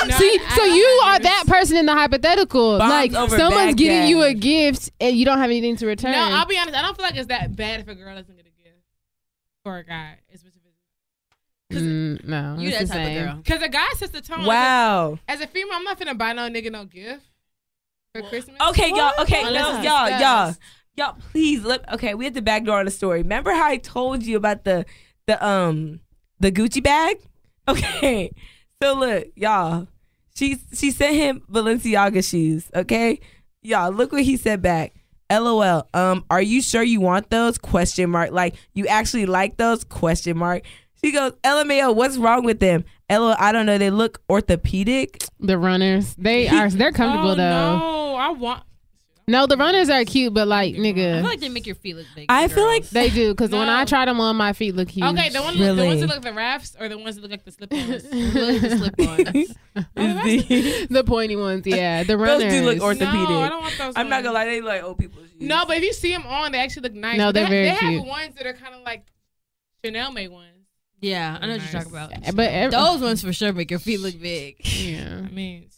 No, See, so you are that person in the hypothetical. Bombs like over someone's getting you a gift and you don't have anything to return. No, I'll be honest. I don't feel like it's that bad if a girl doesn't get a gift for a guy. It's Mm, no, You that the type same. of girl. because a guy sets the tone. Wow. As a, as a female, I'm not finna buy no nigga no gift for Christmas. Okay, y'all. Okay, Unless no, y'all, y'all, y'all. Please look. Okay, we had the back door on the story. Remember how I told you about the the um the Gucci bag? Okay, so look, y'all. She she sent him Balenciaga shoes. Okay, y'all. Look what he said back. LOL. Um, are you sure you want those? Question mark. Like you actually like those? Question mark. She goes, LMAO, what's wrong with them? LOL, I don't know. They look orthopedic. The runners, they are they're comfortable oh, though. No, I want. No, the runners are cute, but like nigga, I feel like they make your feet look big. I feel like they do because when I try them on, my feet look huge. Okay, the, one, the ones that look like the rafts or the ones that look like the slip-ons. The slip-ons. The- the pointy ones, yeah, the Those runners. do look orthopedic. no, orthopedic. I don't want those. I'm not gonna lie, they look like old people's shoes. No, but if you see them on, they actually look nice. No, they're they, very they cute. have ones that are kind of like Chanel made ones. Yeah, I know what you're talking about. but ev- Those ones for sure make your feet look big. yeah. I mean, shit.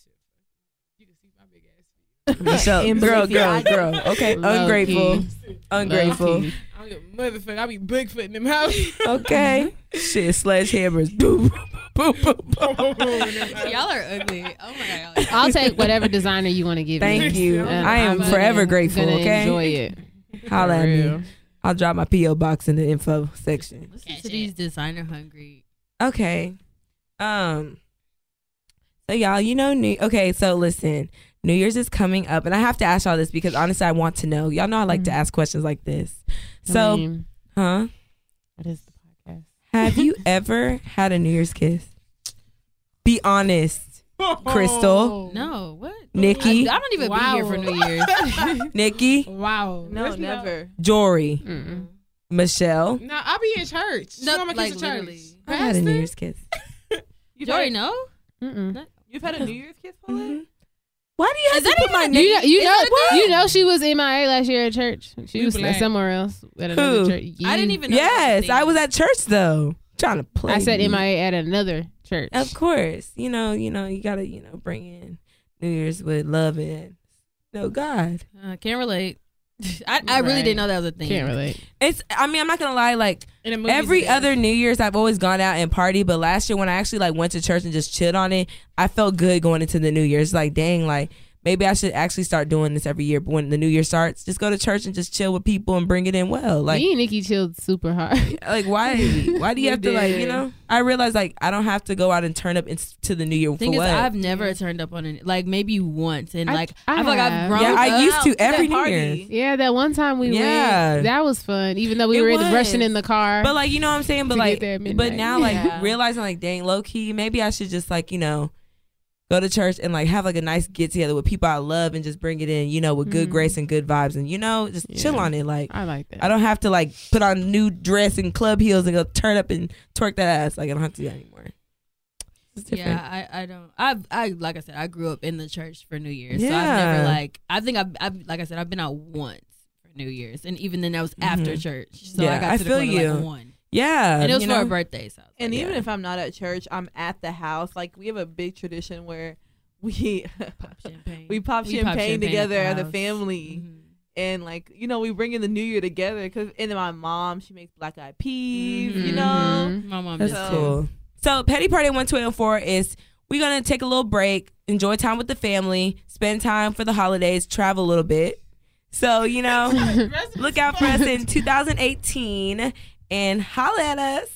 you can see my big ass feet. Michelle, girl, girl, girl. Okay, Low ungrateful, key. ungrateful. I don't give motherfucker. I be Bigfoot in them house. Okay, shit, sledgehammers. Boom, boop, boop, boom, boom, boom. y'all are ugly. Oh my god. I'll take whatever designer you want to give me. Thank you. And I am I'm forever gonna- grateful. Gonna Okay, enjoy it. holla at For me. Real. I'll drop my PO box in the info section. Listen to these designer hungry. Okay, um, so y'all, you know, new. Okay, so listen, New Year's is coming up, and I have to ask y'all this because honestly, I want to know. Y'all know I like to ask questions like this. I So, mean, huh? what is the podcast? Have you ever had a New Year's kiss? Be honest, Crystal. No, what? Nikki, I, I don't even Wow. be here for New Year's. Nikki, Wow. No, There's never. Jory, Mm-mm. Michelle. No, I'll be in church. No, No, I'm like, like church. literally. I had a New Year's kiss. You've Jory, had, no. Mm-mm. You've had a New Year's kiss, Paulette? Mhm. Why do you have Is to that put my name? You know, you know, that a you know, she was MIA last year at church. She We was black. somewhere else at another Who? church. I didn't even. know Yes, was a I thing. was at church though, trying to play. I said you. MIA at another church. Of course, you know, you know, you gotta, you know, bring in New Year's with love and no God. Uh, can't relate. I, I really didn't know that was a thing. Can't relate. It's. I mean, I'm not gonna lie. Like In the movies every other New Year's, I've always gone out and party. But last year, when I actually like went to church and just chilled on it, I felt good going into the New Year's. Like, dang, like maybe I should actually start doing this every year. But when the New Year starts, just go to church and just chill with people and bring it in well. Like, Me and Nikki chilled super hard. like why? Why do you We have to like? You know, I realize like I don't have to go out and turn up into the New Year Thing for is, what. I've never turned up on it. Like maybe once, and I- like I I, feel like I've have. grown. yeah, I used to That every New party. Yeah, that one time we Yeah. went, that was fun. Even though we It were was. rushing in the car. But like you know what I'm saying, but like but now like Yeah. realizing like dang low key, maybe I should just like, you know, go to church and like have like a nice get together with people I love and just bring it in, you know, with good Mhm. grace and good vibes and you know, just chill on it. Like I like that. I don't have to like put on new dress and club heels and go turn up and twerk that ass. Like I don't have to do that anymore. Yeah, I, I don't. I I like I said, I grew up in the church for New Year's, so I've never like. I think I've, I've like I said, I've been out once for New Year's, and even then that was after Mhm. church. So Yeah, I got I to the feel corner, you. like one, Yeah. and it was you for know? a birthday. So I was And like, even if I'm not at church, I'm at the house. Like we have a big tradition where we pop champagne. we pop We pop champagne champagne together as a house. family, Mhm. and like you know we bring in the new year together. Cause and then my mom she makes black eyed peas, you Mhm. know. My mom That's So- cool. So Petty Party 124 is we're gonna take a little break, enjoy time with the family, spend time for the holidays, travel a little bit. So, you know, look out for us in 2018 and holla at us.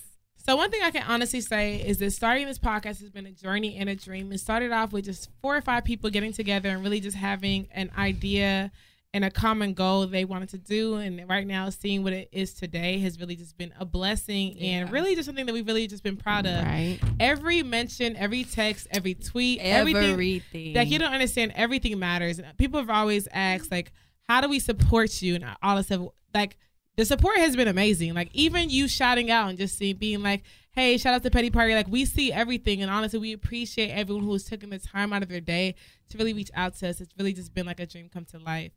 So one thing I can honestly say is that starting this podcast has been a journey and a dream. It started off with just four or five people getting together and really just having an idea and a common goal they wanted to do. And right now, seeing what it is today has really just been a blessing and really just something that we've really just been proud of. right. Every mention, every text, every tweet, everything Everything. like you don't understand everything matters and people have always asked like how do we support you and all this stuff like the support has been amazing. Like even you shouting out and just seeing being like hey shout out to petty party. Like we see everything and honestly we appreciate everyone who's taking the time out of their day to really reach out to us. It's really just been like a dream come to life.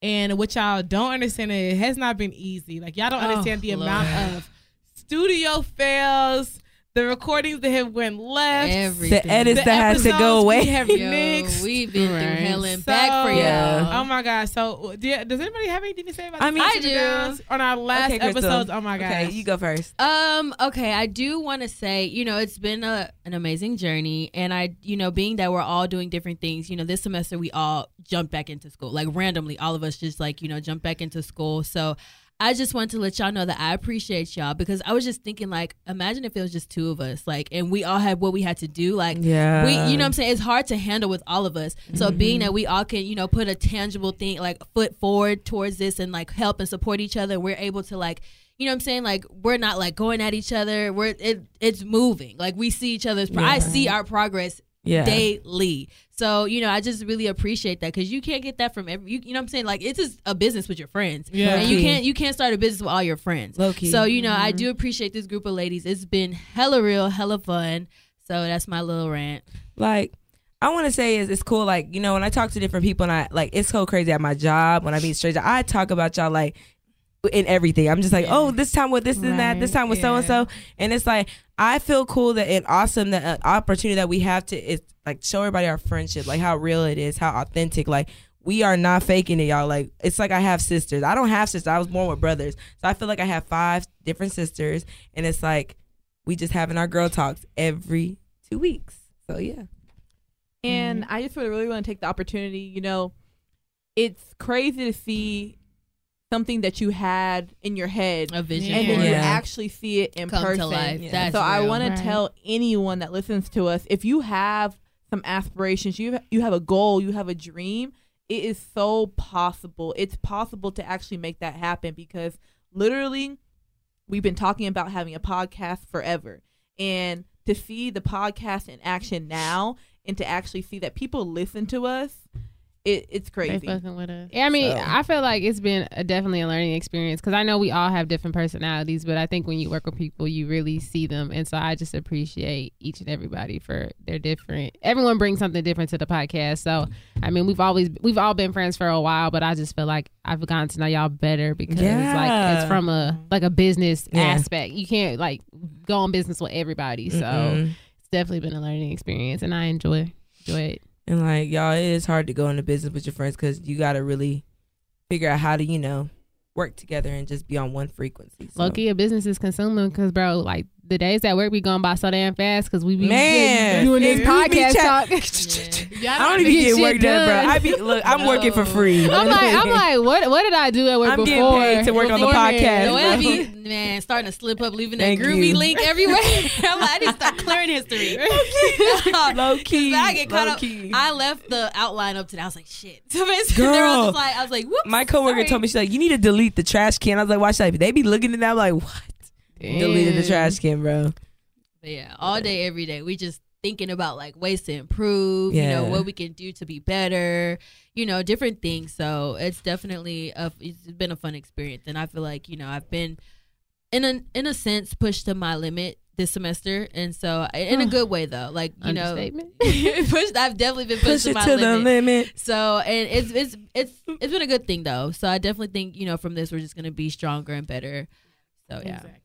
And what y'all don't understand it has not been easy. Like y'all don't Oh, understand the amount of studio fails the recordings that have went left Everything. The edits the that had to go away. we have Yo, nixed. we've been Right. through hell and So- back for y'all. Oh my god! So, do you- does anybody have anything to say about? I mean- I do. on our last Okay, episodes? Oh my god! Okay, you go first. Um, okay, I do want to say, you know, it's been a an amazing journey and I, you know, being that we're all doing different things, you know, this semester we all jumped back into school. Like randomly, all of us just like, you know, jumped back into school. So I just want to let y'all know that I appreciate y'all because I was just thinking like imagine if it was just two of us, like and we all had what we had to do. Like Yeah. we you know what I'm saying it's hard to handle with all of us. So mm-hmm. being that we all can, you know, put a tangible thing like foot forward towards this and like help and support each other, we're able to like you know what I'm saying? Like we're not like going at each other. We're it it's moving. Like we see each other's pro- I see our progress Yeah. daily. So, you know, I just really appreciate that cuz you can't get that from every you, you know what I'm saying? Like it's just a business with your friends. Yeah. And you can't you can't start a business with all your friends. Low key. So, you know, I mm-hmm. do appreciate this group of ladies. It's been hella real, hella fun. So that's my little rant. like I want to say is it's cool. Like you know, when I talk to different people and I like it's so crazy at my job when I meet strangers, I talk about y'all like in everything. I'm just like, oh, this time with this and that, this time with so and so, and it's like I feel cool that and awesome that uh, opportunity that we have to is like show everybody our friendship, like how real it is, how authentic, like. We are not faking it, y'all. Like it's like I have sisters. I don't have sisters. I was born with brothers, so I feel like I have five different sisters, and it's like we just having our girl talks every two weeks. So yeah. And I just would really want to take the opportunity. You know, it's crazy to see something that you had in your head, A vision. and then you. Yeah. actually see it in Come to person. life. Yeah. That's so I want Right. to tell anyone that listens to us, if you have some aspirations, you you have a goal, you have a dream, it is so possible. It's possible to actually make that happen because literally we've been talking about having a podcast forever. And to see the podcast in action now and to actually see that people listen to us it, it's They crazy. fucking with us. Yeah, I mean, So- I feel like it's been a, definitely a learning experience because I know we all have different personalities, but I think when you work with people, you really see them, and so I just appreciate each and everybody for their different. Everyone brings something different to the podcast, so I mean, we've always we've all been friends for a while, but I just feel like I've gotten to know y'all better because like it's from a like a business Yeah. aspect. You can't like go on business with everybody, so Mm-mm. it's definitely been a learning experience, and I enjoy enjoy it. And like y'all, it is hard to go into business with your friends because you got to really figure out how to, you know, work together and just be on one frequency. So. Low key, a business is consuming because, bro, like the days at work be going by so damn fast because we be Man, doing this if you be podcast chat- talk. Y'all I don't even get work done, bro. I be look. I'm working for free. I'm like, I'm like, what? What did I do at work I'm getting before? paid to work on the podcast, I bro. be, man, starting to slip up, leaving that Thank groovy you. link everywhere. I'm like, I need to start clearing history. low key, I get caught up. I left the outline up today. I was like, shit. So basically, they were Girl. just like, I was like, whoops. My coworker sorry. told me she's like, you need to delete the trash can. I was like, why should I? They be looking at that. I'm like, what? Deleted the trash can, bro. But yeah, all day, every day, we just thinking about like ways to improve. You know what we can do to be better. You know different things. So it's definitely a it's been a fun experience, and I feel like you know I've been in a in a sense pushed to my limit this semester, and so in a oh. good way though. Like you know, pushed. I've definitely been pushed Push to my to the limit. limit. So and it's it's it's it's been a good thing though. So I definitely think you know from this we're just gonna be stronger and better. So yeah. Exactly.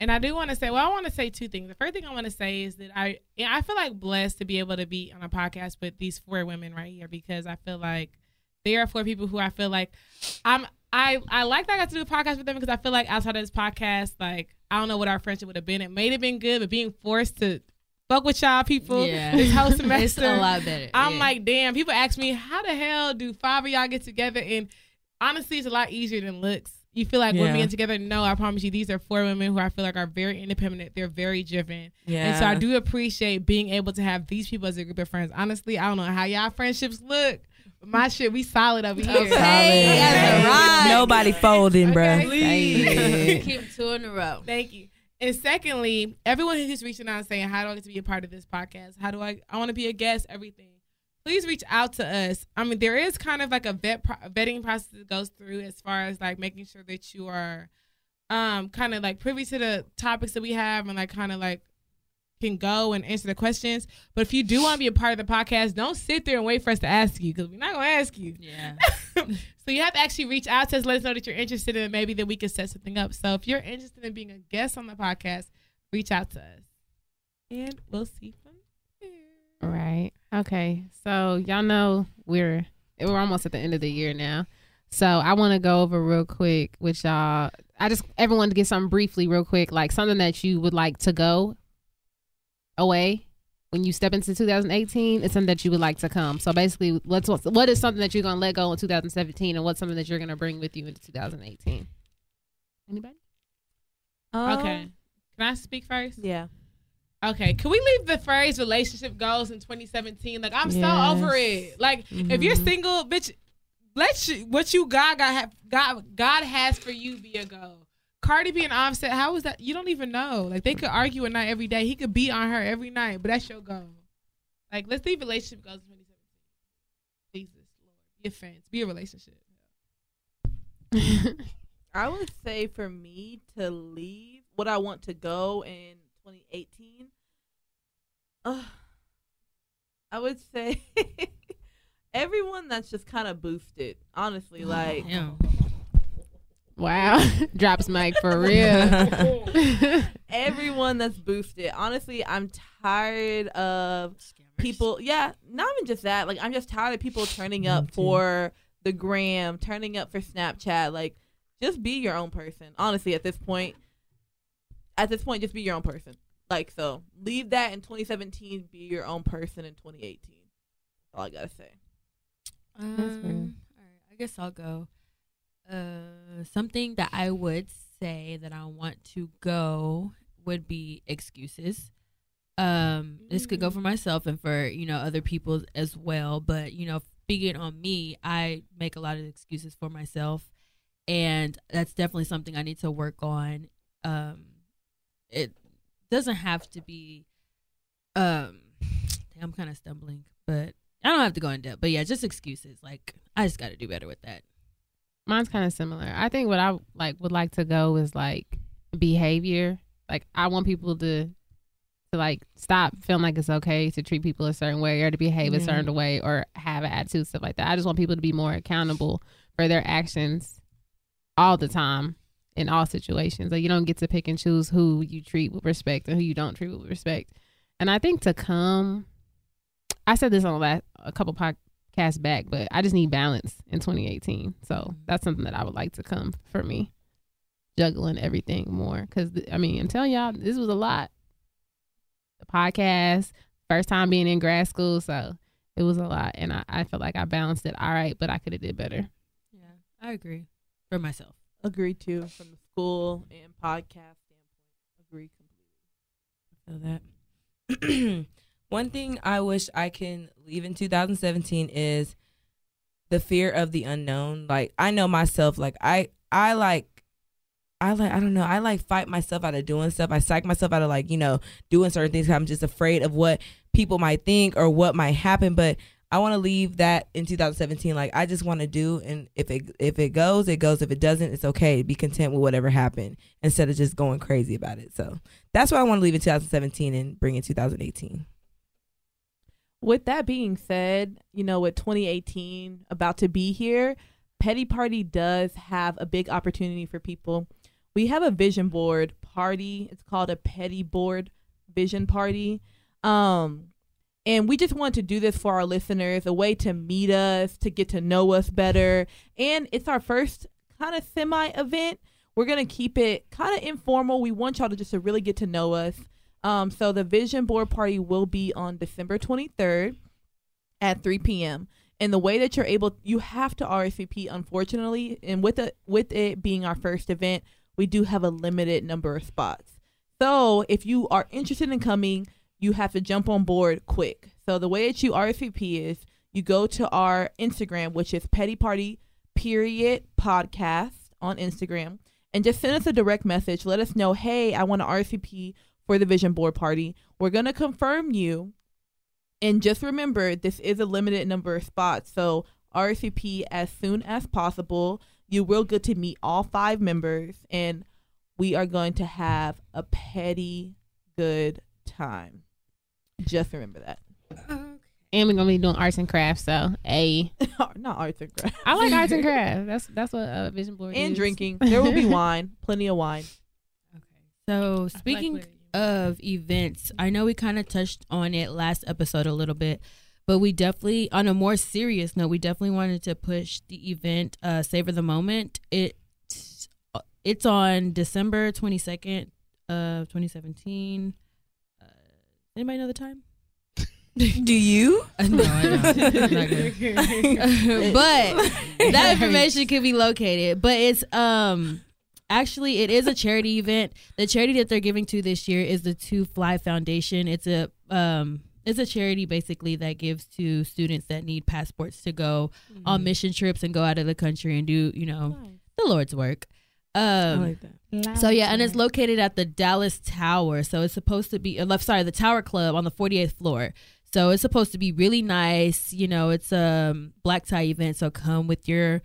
And I do want to say, well, I want to say two things. The first thing I want to say is that I, yeah, I feel like blessed to be able to be on a podcast with these four women right here because I feel like they are four people who I feel like I'm. I I like that I got to do a podcast with them because I feel like outside of this podcast, like I don't know what our friendship would have been. It may have been good, but being forced to fuck with y'all people Yeah. this whole semester, It's a lot better. I'm yeah. like, damn. People ask me, how the hell do five of y'all get together? And honestly, it's a lot easier than looks. You feel like we're being together. No, I promise you, these are four women who I feel like are very independent. They're very driven. Yeah. And so I do appreciate being able to have these people as a group of friends. Honestly, I don't know how y'all friendships look. My shit, we solid over here. Okay. That's right. Nobody folding, bro. Okay. keep two in a row. Thank you. And secondly, everyone who's reaching out and saying, "How do I get to be a part of this podcast? How do I? I want to be a guest. Everything." Please reach out to us. I mean, there is kind of like a vet pro- vetting process that goes through as far as like making sure that you are, um, kind of like privy to the topics that we have and like kind of like can go and answer the questions. But if you do want to be a part of the podcast, don't sit there and wait for us to ask you because we're not gonna ask you. Yeah. so you have to actually reach out to us, let us know that you're interested in it. Maybe then we can set something up. So if you're interested in being a guest on the podcast, reach out to us. And we'll see. Right. Okay. So y'all know we're we're almost at the end of the year now. So I want to go over real quick with y'all. I just everyone to get something briefly, real quick, like something that you would like to go away when you step into 2018. It's something that you would like to come. So basically, let's what is something that you're gonna let go in 2017, and what's something that you're gonna bring with you into 2018. Anybody? Um, okay. Can I speak first? Yeah. Okay. Can we leave the phrase relationship goals in 2017? Like I'm Yes. so over it. Like if you're Mhm. single, bitch, let you, what you God got have God God has for you be a goal. Cardi B and Offset, how is that? You don't even know. Like they could argue a night every day. He could be on her every night, but that's your goal. Like let's leave relationship goals in 2017. Jesus Lord, be a friends, be a relationship. I would say for me to leave what I want to go in 2018. Uh, I would say everyone that's just kind of boosted. Honestly, like Yeah. wow. Drops mic for real. everyone that's boosted. Honestly, I'm tired of people. Yeah, not even just that. Like I'm just tired of people turning Me up too. for the gram, turning up for Snapchat. Like, just be your own person. Honestly, at this point, at this point, just be your own person. Like, so leave that in 2017. Be your own person in 2018. That's all I gotta say. Um, fair. all right, I guess I'll go. Uh, something that I would say that I want to go would be excuses. Um, this could go for myself and for you know other people as well. But you know, speaking on me, I make a lot of excuses for myself, and that's definitely something I need to work on. Um, it doesn't have to be. Um, I'm kind of stumbling, but I don't have to go in depth, but yeah, just excuses. Like I just got to do better with that. Mine's kind of similar. I think what I like would like to go is like behavior. Like I want people to to like stop feeling like it's okay to treat people a certain way or to behave a certain way or have an attitude stuff like that. I just want people to be more accountable for their actions all the time in all situations. Like you don't get to pick and choose who you treat with respect and who you don't treat with respect. And I think to come, I said this on the last a couple podcasts back, but I just need balance in 2018. So mm-hmm. that's something that I would like to come for me, juggling everything more. Because I mean, I'm telling y'all, this was a lot. The podcast, first time being in grad school, so it was a lot, and I, I felt like I balanced it all right, but I could have did better. Yeah, I agree for myself. Agree too from the school and podcast standpoint. Agree completely. Feel that. One thing I wish I can leave in 2017 is the fear of the unknown. Like I know myself. Like I I like I like I don't know. I like fight myself out of doing stuff. I psych myself out of like you know doing certain things. I'm just afraid of what people might think or what might happen. But I want to leave that in 2017. Like I just want to do, and if it if it goes, it goes. If it doesn't, it's okay. Be content with whatever happened instead of just going crazy about it. So that's why I want to leave in 2017 and bring in 2018. With that being said, you know, with 2018 about to be here, Petty Party does have a big opportunity for people. We have a vision board party. It's called a Petty Board Vision Party. Um, and we just want to do this for our listeners, a way to meet us, to get to know us better. And it's our first kind of semi event. We're going to keep it kind of informal. We want y'all to just to really get to know us. Um, so the vision board party will be on December 23rd at 3 p.m. And the way that you're able, you have to RSVP, unfortunately. And with it, with it being our first event, we do have a limited number of spots. So if you are interested in coming, you have to jump on board quick. So the way that you RSVP is you go to our Instagram, which is Petty Party period podcast on Instagram, and just send us a direct message. Let us know, hey, I want to RSVP for the vision board party. We're gonna confirm you, and just remember this is a limited number of spots. So RSVP as soon as possible. You will get to meet all five members, and we are going to have a petty good time. Just remember that. And we're gonna be doing arts and crafts. So, a Not arts and crafts. I like arts and crafts. That's that's what a vision board And is. drinking. There will be wine. Plenty of wine. Okay. So speaking of events, I know we kind of touched on it last episode a little bit, but we definitely, on a more serious note, we definitely wanted to push the event, uh, Savor the Moment. It it's on December twenty second of twenty seventeen. Anybody know the time? Do you? Uh, no, I don't. I'm not gonna- but that information can be located. But it's um actually it is a charity event. The charity that they're giving to this year is the Two Fly Foundation. It's a um it's a charity basically that gives to students that need passports to go on mission trips and go out of the country and do you know the Lord's work. Um, like that. so yeah, and it's located at the Dallas Tower. So it's supposed to be, uh, left sorry, the Tower Club on the 48th floor. So it's supposed to be really nice. You know, it's a um, black tie event. So come with your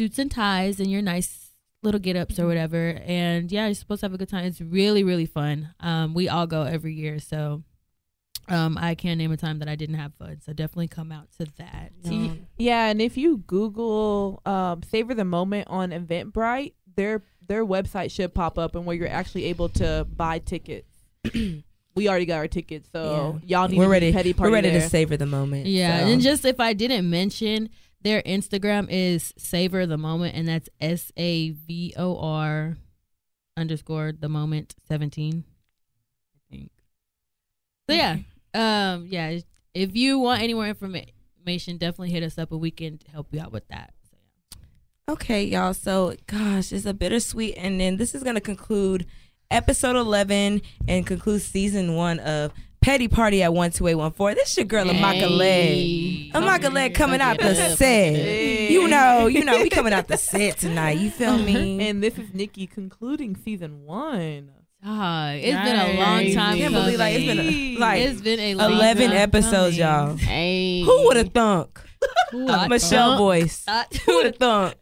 suits and ties and your nice little get ups or whatever. And yeah, you're supposed to have a good time. It's really, really fun. Um, we all go every year. So um, I can't name a time that I didn't have fun. So definitely come out to that. Um, Yeah, and if you Google um, "Savor the Moment" on Eventbrite, their their website should pop up, and where you're actually able to buy tickets. we already got our tickets, so y'all need we're to ready. Be petty party We're ready there. to savor the moment. Yeah, so. and just if I didn't mention their Instagram is savor the moment, and that's S A V O R underscore the moment seventeen. I think. So yeah, um, yeah. If you want any more information, definitely hit us up, and we can help you out with that. So, yeah. Okay, y'all. So, gosh, it's a bittersweet and then This is going to conclude episode 11 and conclude season one of Petty Party at 12814. This is your girl, Amaka Leg. Amaka coming out the set. You know, you know, we coming out the set tonight. You feel me? And this is Nikki concluding season one. God, it's been a long time. I can't believe like it's been a, like it's been a long 11 time episodes, coming. y'all. Hey. Who would have thunk? Who would've Michelle thunk? voice. Thought- Who would have thunk?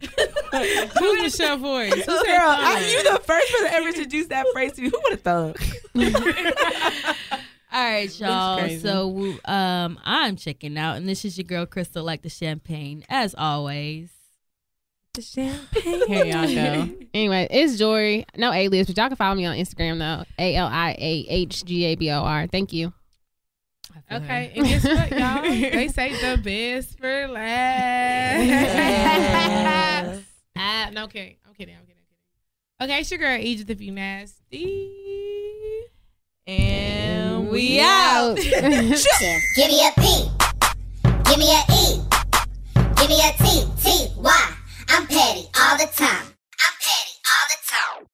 Who's Michelle Voice? Who Girl, I, you the first person to ever introduce that phrase to me. Who would have thunk? All right, y'all. So um, I'm checking out, and this is your girl Crystal, like the champagne, as always. The champagne. Here y'all go. Anyway, it's Jory. No alias, but y'all can follow me on Instagram though. A L I A H G A B O R. Thank you. Okay, and guess what, y'all? They say the best for last. Ah, no, okay, I'm kidding. I'm kidding. I'm kidding. Okay, it's your girl Egypt if you nasty. And We out. Give me a P. Give me a E. I'm petty all the time. I'm petty all the time.